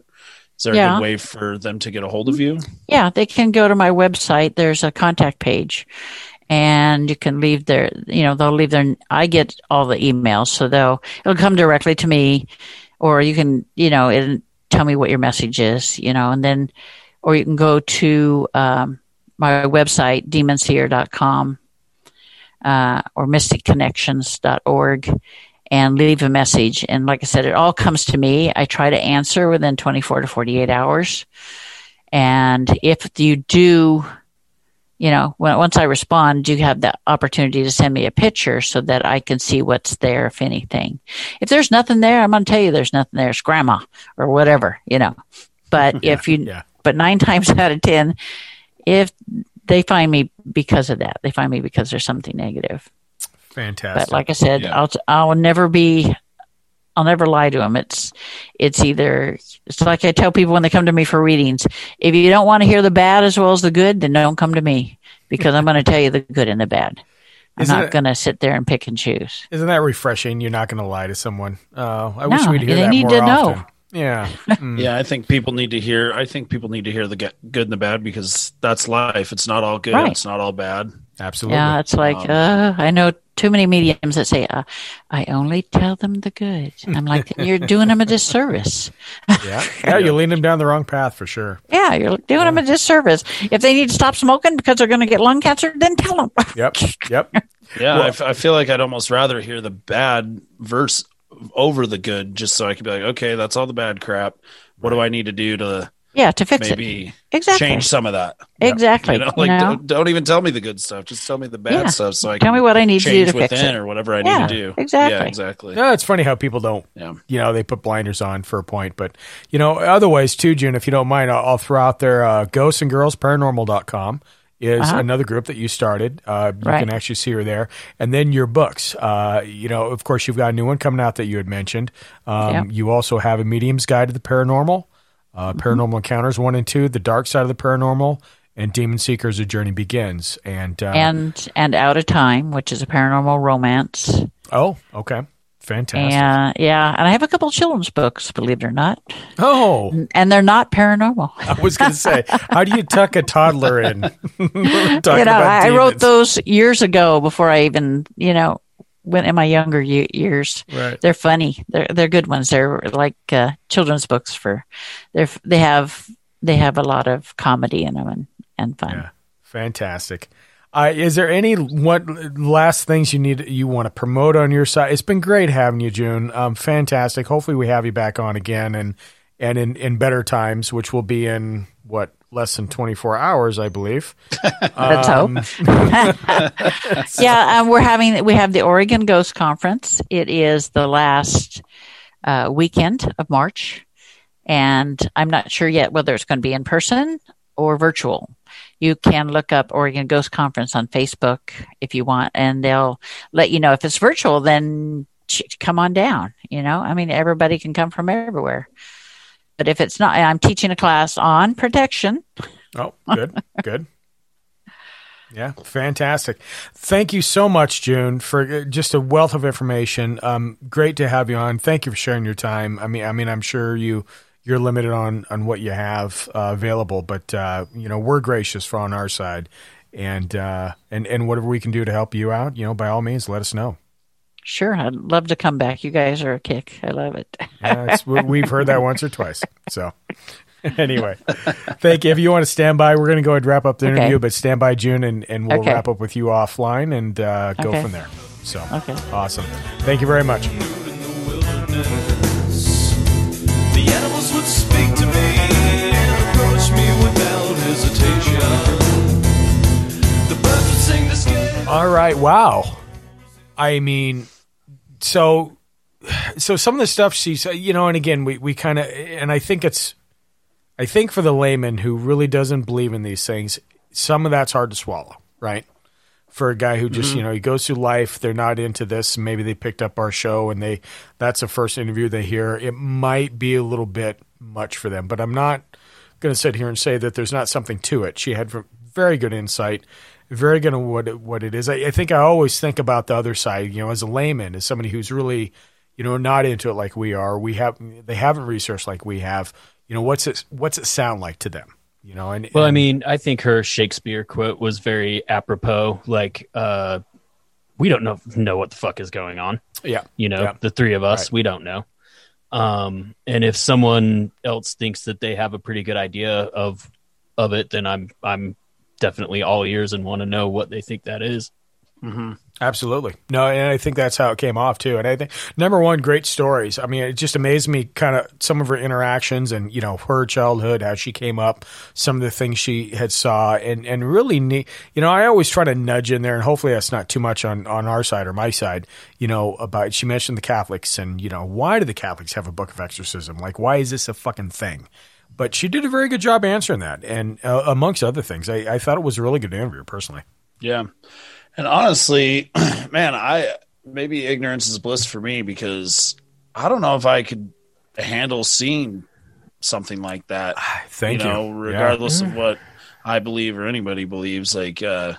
is there Yeah. a good way for them to get a hold of you? Yeah, they can go to my website. There's a contact page, and you can leave their. You know, they'll leave their. I get all the emails, so they'll it'll come directly to me, or you can you know tell me what your message is. You know, and then, or you can go to um, my website demonseer.com uh, or mysticconnections.org and leave a message. And like I said, it all comes to me. I try to answer within 24 to 48 hours. And if you do, you know, when, once I respond, you have the opportunity to send me a picture so that I can see what's there, if anything. If there's nothing there, I'm going to tell you there's nothing there. It's grandma or whatever, you know. But if you, yeah. but nine times out of 10, if they find me because of that, they find me because there's something negative. Fantastic. But like I said, Yeah. I'll I'll never be I'll never lie to them. It's it's either it's like I tell people when they come to me for readings. If you don't want to hear the bad as well as the good, then don't come to me because I'm going to tell you the good and the bad. I'm Isn't not going to sit there and pick and choose. Isn't that refreshing? You're not going to lie to someone. Uh, I No, wish we'd hear they that need more to know. often. Yeah. Mm. Yeah, I think people need to hear. I think people need to hear the good and the bad because that's life. It's not all good. Right. It's not all bad. Absolutely. Yeah, it's like Um, uh, I know too many mediums that say, uh, "I only tell them the good." I'm like, you're doing them a disservice. yeah. Yeah. You lean them down the wrong path for sure. Yeah, you're doing them a disservice. If they need to stop smoking because they're going to get lung cancer, then tell them. Yep. Yep. Yeah, Well- I, f- I feel like I'd almost rather hear the bad verse over the good, just so I could be like, okay, that's all the bad crap. What do I need to do to Yeah, to fix maybe it. Exactly. change some of that? Exactly. You know, you like know? Don't, don't even tell me the good stuff. Just tell me the bad Yeah. stuff, so I Tell me what I need to do change to fix it. or whatever I Yeah, need to do. exactly. Yeah, exactly. No, it's funny how people don't, Yeah. you know, they put blinders on for a point. But, you know, otherwise, too, June, if you don't mind, I'll, I'll throw out there uh, Ghosts and Girls Paranormal.com is Uh-huh. another group that you started. Uh, you Right. can actually see her there. And then your books. Uh, you know, of course, you've got a new one coming out that you had mentioned. Um, Yep. You also have a Medium's Guide to the Paranormal, uh, Mm-hmm. Paranormal Encounters 1 and 2, The Dark Side of the Paranormal, and Demon Seer, A Journey Begins. And, uh, and and out of time, which is a paranormal romance. oh, okay. Fantastic. Yeah, yeah, and I have a couple children's books, believe it or not, oh, and they're not paranormal. I was going to say, how do you tuck a toddler in? You know, I wrote those years ago before I even, you know, went in my younger years. Right. They're funny. They're they're good ones. They're like uh, children's books for. They're they have they have a lot of comedy in them and and fun. Yeah, fantastic. Uh, is there any what last things you need you want to promote on your side? It's been great having you, June. Um, fantastic. Hopefully, we have you back on again and and in, in better times, which will be in what less than twenty four hours, I believe. Let's Um, yeah, um, we're having we have the Oregon Ghost Conference. It is the last uh, weekend of March, and I'm not sure yet whether it's going to be in person or virtual. You can look up Oregon Ghost Conference on Facebook if you want, and they'll let you know if it's virtual. Then come on down. You know, I mean, everybody can come from everywhere. But if it's not, I'm teaching a class on protection. Oh, good, good. Yeah, fantastic. Thank you so much, June, for uh, just a wealth of information. Um, great to have you on. Thank you for sharing your time. I mean, I mean, I'm sure you you're limited on on what you have uh, available, but uh, you know, we're gracious for on our side, and uh, and and whatever we can do to help you out, you know, by all means, let us know. Sure, I'd love to come back. You guys are a kick. I love it. Yeah, it's, we- we've heard that once or twice. So, anyway, thank you. If you want to stand by, we're going to go ahead and wrap up the Okay. interview, but stand by, June, and, and we'll Okay. wrap up with you offline and uh, go Okay. from there. So, Okay. awesome. Thank you very much. The animals would speak to me and approach me without hesitation. The birds would sing to. All right. Wow. I mean, so so some of the stuff she's you know, and again, we we kind of and I think it's I think for the layman who really doesn't believe in these things, some of that's hard to swallow, right? For a guy who just Mhm. you know he goes through life, they're not into this. Maybe they picked up our show and they that's the first interview they hear. It might be a little bit much for them, but I'm not going to sit here and say that there's not something to it. She had very good insight, very good on what it, what it is. I, I think I always think about the other side. You know, as a layman, as somebody who's really you know not into it like we are. We have they haven't researched like we have. You know, what's it what's it sound like to them? You know, and Well, I mean, I think her Shakespeare quote was very apropos. Like, uh, we don't know know what the fuck is going on. Yeah. you know, Yeah. the three of us, Right. we don't know. Um, and if someone else thinks that they have a pretty good idea of of it, then I'm I'm definitely all ears and want to know what they think that is. Mm-hmm. Absolutely. No, and I think that's how it came off too. And I think number one, great stories. I mean, it just amazed me kind of some of her interactions and you know her childhood, how she came up, some of the things she had saw, and and really neat. You know, I always try to nudge in there, and hopefully that's not too much on on our side or my side. You know, about she mentioned the Catholics, and you know, why do the Catholics have a book of exorcism? Like, why is this a fucking thing? But she did a very good job answering that, and uh, amongst other things, I, I thought it was a really good interview personally. Yeah. And honestly, man, I maybe ignorance is bliss for me because I don't know if I could handle seeing something like that. Thank you. know, Yeah. regardless Mm. of what I believe or anybody believes, like uh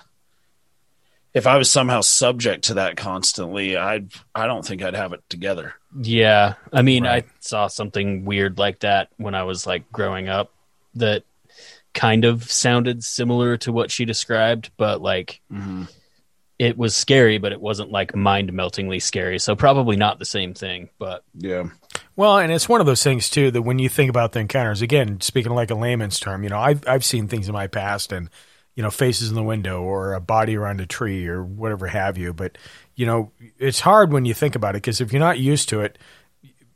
if I was somehow subject to that constantly, I I don't think I'd have it together. Yeah, I mean, I saw something weird like that when I was like growing up that kind of sounded similar to what she described, but like mm-hmm. it was scary, but it wasn't like mind meltingly scary. So probably not the same thing, but Yeah. Well, and it's one of those things too that when you think about the encounters, again, speaking like a layman's term, you know, I've I've seen things in my past and you know faces in the window or a body around a tree or whatever have you. But you know, it's hard when you think about it because if you're not used to it,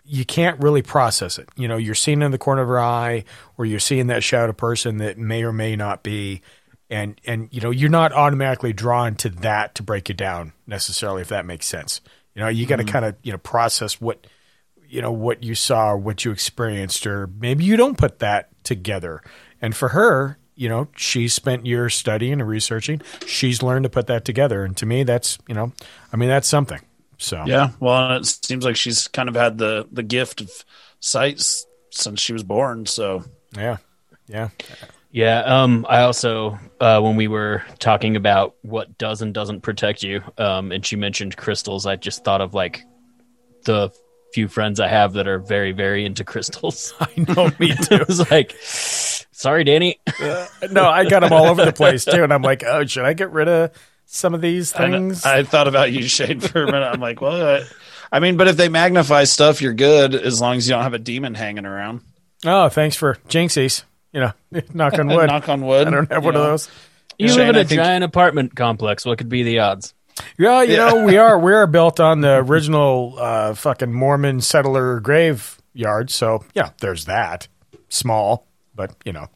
you can't really process it. You know, you're seeing in the corner of your eye, or you're seeing that shadow person that may or may not be, and and you know, you're not automatically drawn to that to break it down necessarily, if that makes sense. You know, you got to Mhm. kind of you know process what you know what you saw, or what you experienced, or maybe you don't put that together. And for her, you know, she spent years studying and researching. She's learned to put that together, and to me, that's you know, I mean, that's something. So Yeah. Well, it seems like she's kind of had the the gift of sight since she was born. So yeah, yeah. Yeah. Um, I also, uh, when we were talking about what does and doesn't protect you, um, and she mentioned crystals, I just thought of like the few friends I have that are very, very into crystals. I know, me too. it was like, sorry, Danny. Uh, no, I got them all over the place too, and I'm like, oh, should I get rid of some of these things? I thought about you, Shane, for a minute. I'm like, well, I, I mean, but if they magnify stuff, you're good as long as you don't have a demon hanging around. oh, thanks for jinxies. You know, knock on wood. Knock on wood. I don't have you one of those. You Shane, live in a think- giant apartment complex. What could be the odds? Yeah, you Yeah. know, we are we are built on the original uh, fucking Mormon settler graveyard, so yeah, there's that. Small, but you know,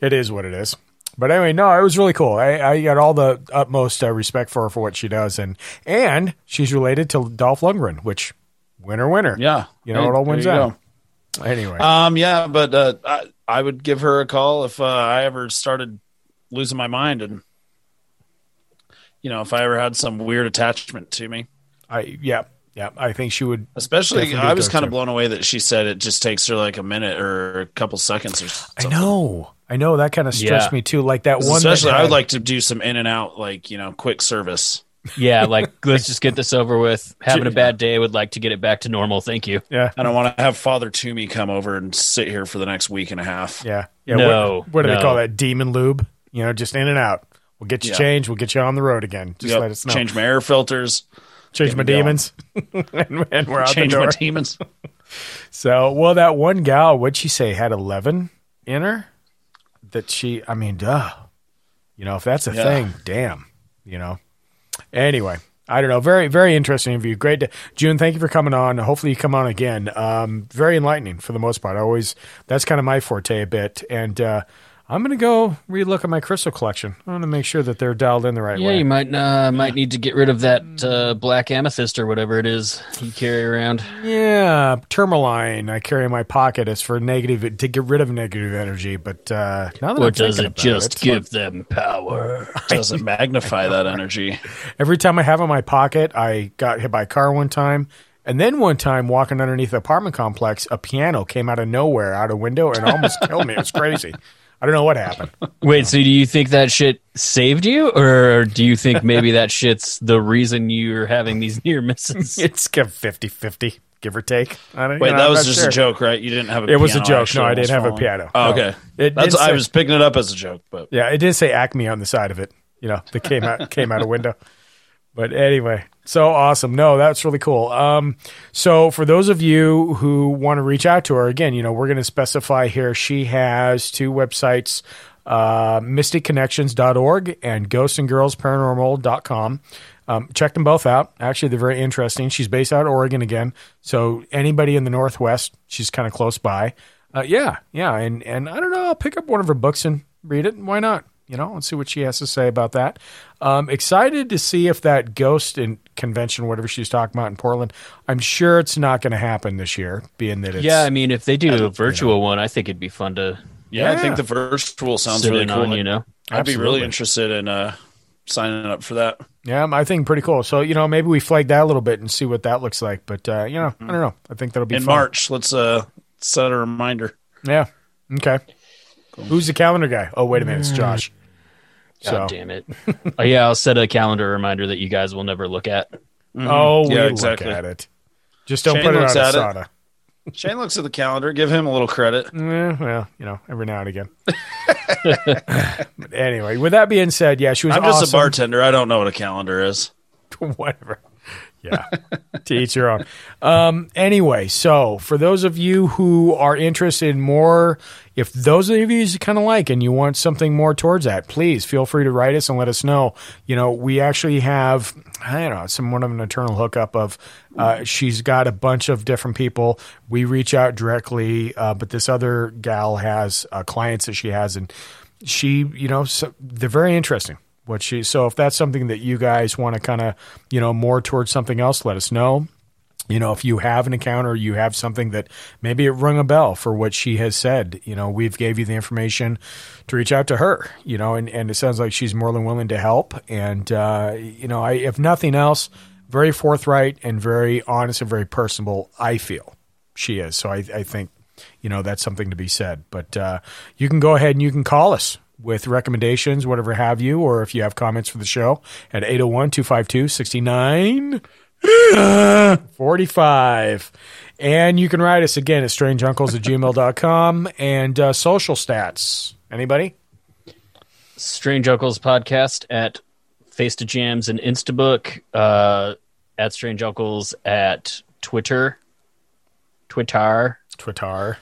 it is what it is. But anyway, no, it was really cool. I, I got all the utmost uh, respect for her for what she does, and and she's related to Dolph Lundgren, which winner winner. Yeah. you know, Hey, it all there wins you out. Anyway, Um, yeah, but uh, I, I would give her a call if uh, I ever started losing my mind, and you know, if I ever had some weird attachment to me. I yeah yeah, I think she would. Especially, I was kind of blown away that she said it just takes her like a minute or a couple seconds or I something. know, I know that kind of stressed Yeah. me too. Like that one. that Especially, I would like to do some in and out, like you know, quick service. Yeah, like let's just get this over with. Having a bad day, would like to get it back to normal. Thank you. Yeah, I don't want to have Father Toomey come over and sit here for the next week and a half. Yeah. Yeah. No, What, what do they call that? Demon lube? You know, just in and out. We'll get you Yeah. changed. We'll get you on the road again. Just Yep. let us know. Change my air filters. Change my demons. and, and we're out Change the door. my demons. So, well, that one gal, what'd she say, had 11 in her? That she, I mean, duh. You know, if that's a Yeah. thing, damn. You know. Anyway, I don't know. Very, very interesting interview. Great. To, June, thank you for coming on. Hopefully, you come on again. Um, very enlightening for the most part. I always, that's kind of my forte a bit. And uh, I'm going to go relook at my crystal collection. I want to make sure that they're dialed in the right Yeah, way. you might uh, might need to get rid of that uh, black amethyst or whatever it is you carry around. Yeah, tourmaline I carry in my pocket is for negative to get rid of negative energy. But uh, now that Or I'm does it just it's give like- them power? Doesn't magnify that energy. every time I have it in my pocket, I got hit by a car one time, and then one time walking underneath the apartment complex, a piano came out of nowhere, out a window, and almost killed me. It was crazy. I don't know what happened. Wait, so do you think that shit saved you, or do you think maybe that shit's the reason you're having these near misses? It's 50-50, give or take. I don't, Wait, you know, that I'm was not just sure. a joke, right? You didn't have a It was a piano joke. actually No, I didn't have a falling? piano. Oh, No. okay. It That's did I say- was picking it up as a joke, but Yeah, it did say Acme on the side of it. You know, that came out came out a window. But anyway, so awesome. No, that's really cool. Um, so for those of you who want to reach out to her, again, you know, we're going to specify here. She has two websites, uh, mysticconnections.org and ghostandgirlsparanormal.com. Um, check them both out. Actually, they're very interesting. She's based out of Oregon again. So anybody in the Northwest, she's kind of close by. Uh, yeah, yeah. And, and I don't know, I'll pick up one of her books and read it. Why not? You know, and see what she has to say about that. Um, excited to see if that ghost in convention, whatever she's talking about in Portland, I'm sure it's not going to happen this year, being that it's. yeah, I mean, if they do a virtual one, I think it'd be fun to. yeah, I think the virtual sounds Sit really cool. on, you know? I'd be really interested in uh, signing up for that. Yeah, I think pretty cool. So, you know, maybe we flag that a little bit and see what that looks like. But, uh, you know, I don't know. I think that'll be in fun. March. Let's uh, set a reminder. Yeah. Okay. Who's the calendar guy? Oh, wait a minute. It's Josh. God So- damn it. oh, yeah, I'll set a calendar reminder that you guys will never look at. Oh, we Yeah, look exactly. at it. Just don't Shane put it on looks a at it. Shane looks at the calendar. Give him a little credit. Eh, well, you know, every now and again. but anyway, with that being said, yeah, she was I'm just a bartender. I don't know what a calendar is. Whatever. Yeah, to each your own. Um, anyway, so for those of you who are interested in more, if those of you kind of like and you want something more towards that, please feel free to write us and let us know. You know, we actually have, I don't know, somewhat of an eternal hookup of, uh, she's got a bunch of different people. We reach out directly, uh, but this other gal has uh, clients that she has, and she, you know, so they're very interesting what she so if that's something that you guys want to kind of you know more towards something else let us know. You know if you have an account or you have something that maybe it rung a bell for what she has said you know we've gave you the information to reach out to her you know and, and it sounds like she's more than willing to help. And uh, you know I, if nothing else very forthright and very honest and very personable i feel she is. So i, I think you know that's something to be said. But uh, you can go ahead and you can call us with recommendations whatever have you or if you have comments for the show at 801-252-69 45 and you can write us again at strangeuncles at gmail.com and uh, social stats anybody Strange Uncles podcast at Face to Jams and Instabook, uh, at Strange Uncles at Twitter, Twitter. Twitter.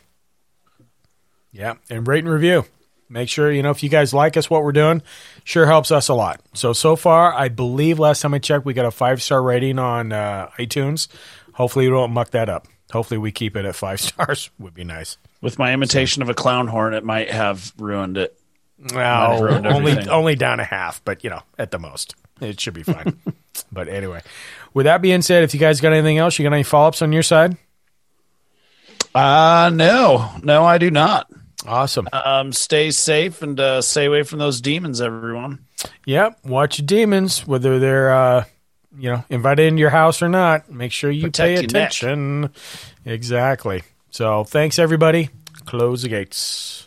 Yeah, and rate and review. Make sure you know if you guys like us, what we're doing, sure helps us a lot. So so far, I believe last time I checked, we got a five star rating on uh, iTunes. Hopefully, we don't muck that up. Hopefully, we keep it at five stars. Would be nice. With my imitation of a clown horn, it might have ruined it. Ruined only everything. only down a half, but you know, at the most, it should be fine. but anyway, with that being said, if you guys got anything else, you got any follow ups on your side? Uh no, no, I do not. Awesome. Um, stay safe and uh, stay away from those demons, everyone. Yep. Watch your demons, whether they're uh, you know invited into your house or not. Make sure you Protect pay your neck. attention. Exactly. So thanks everybody. Close the gates.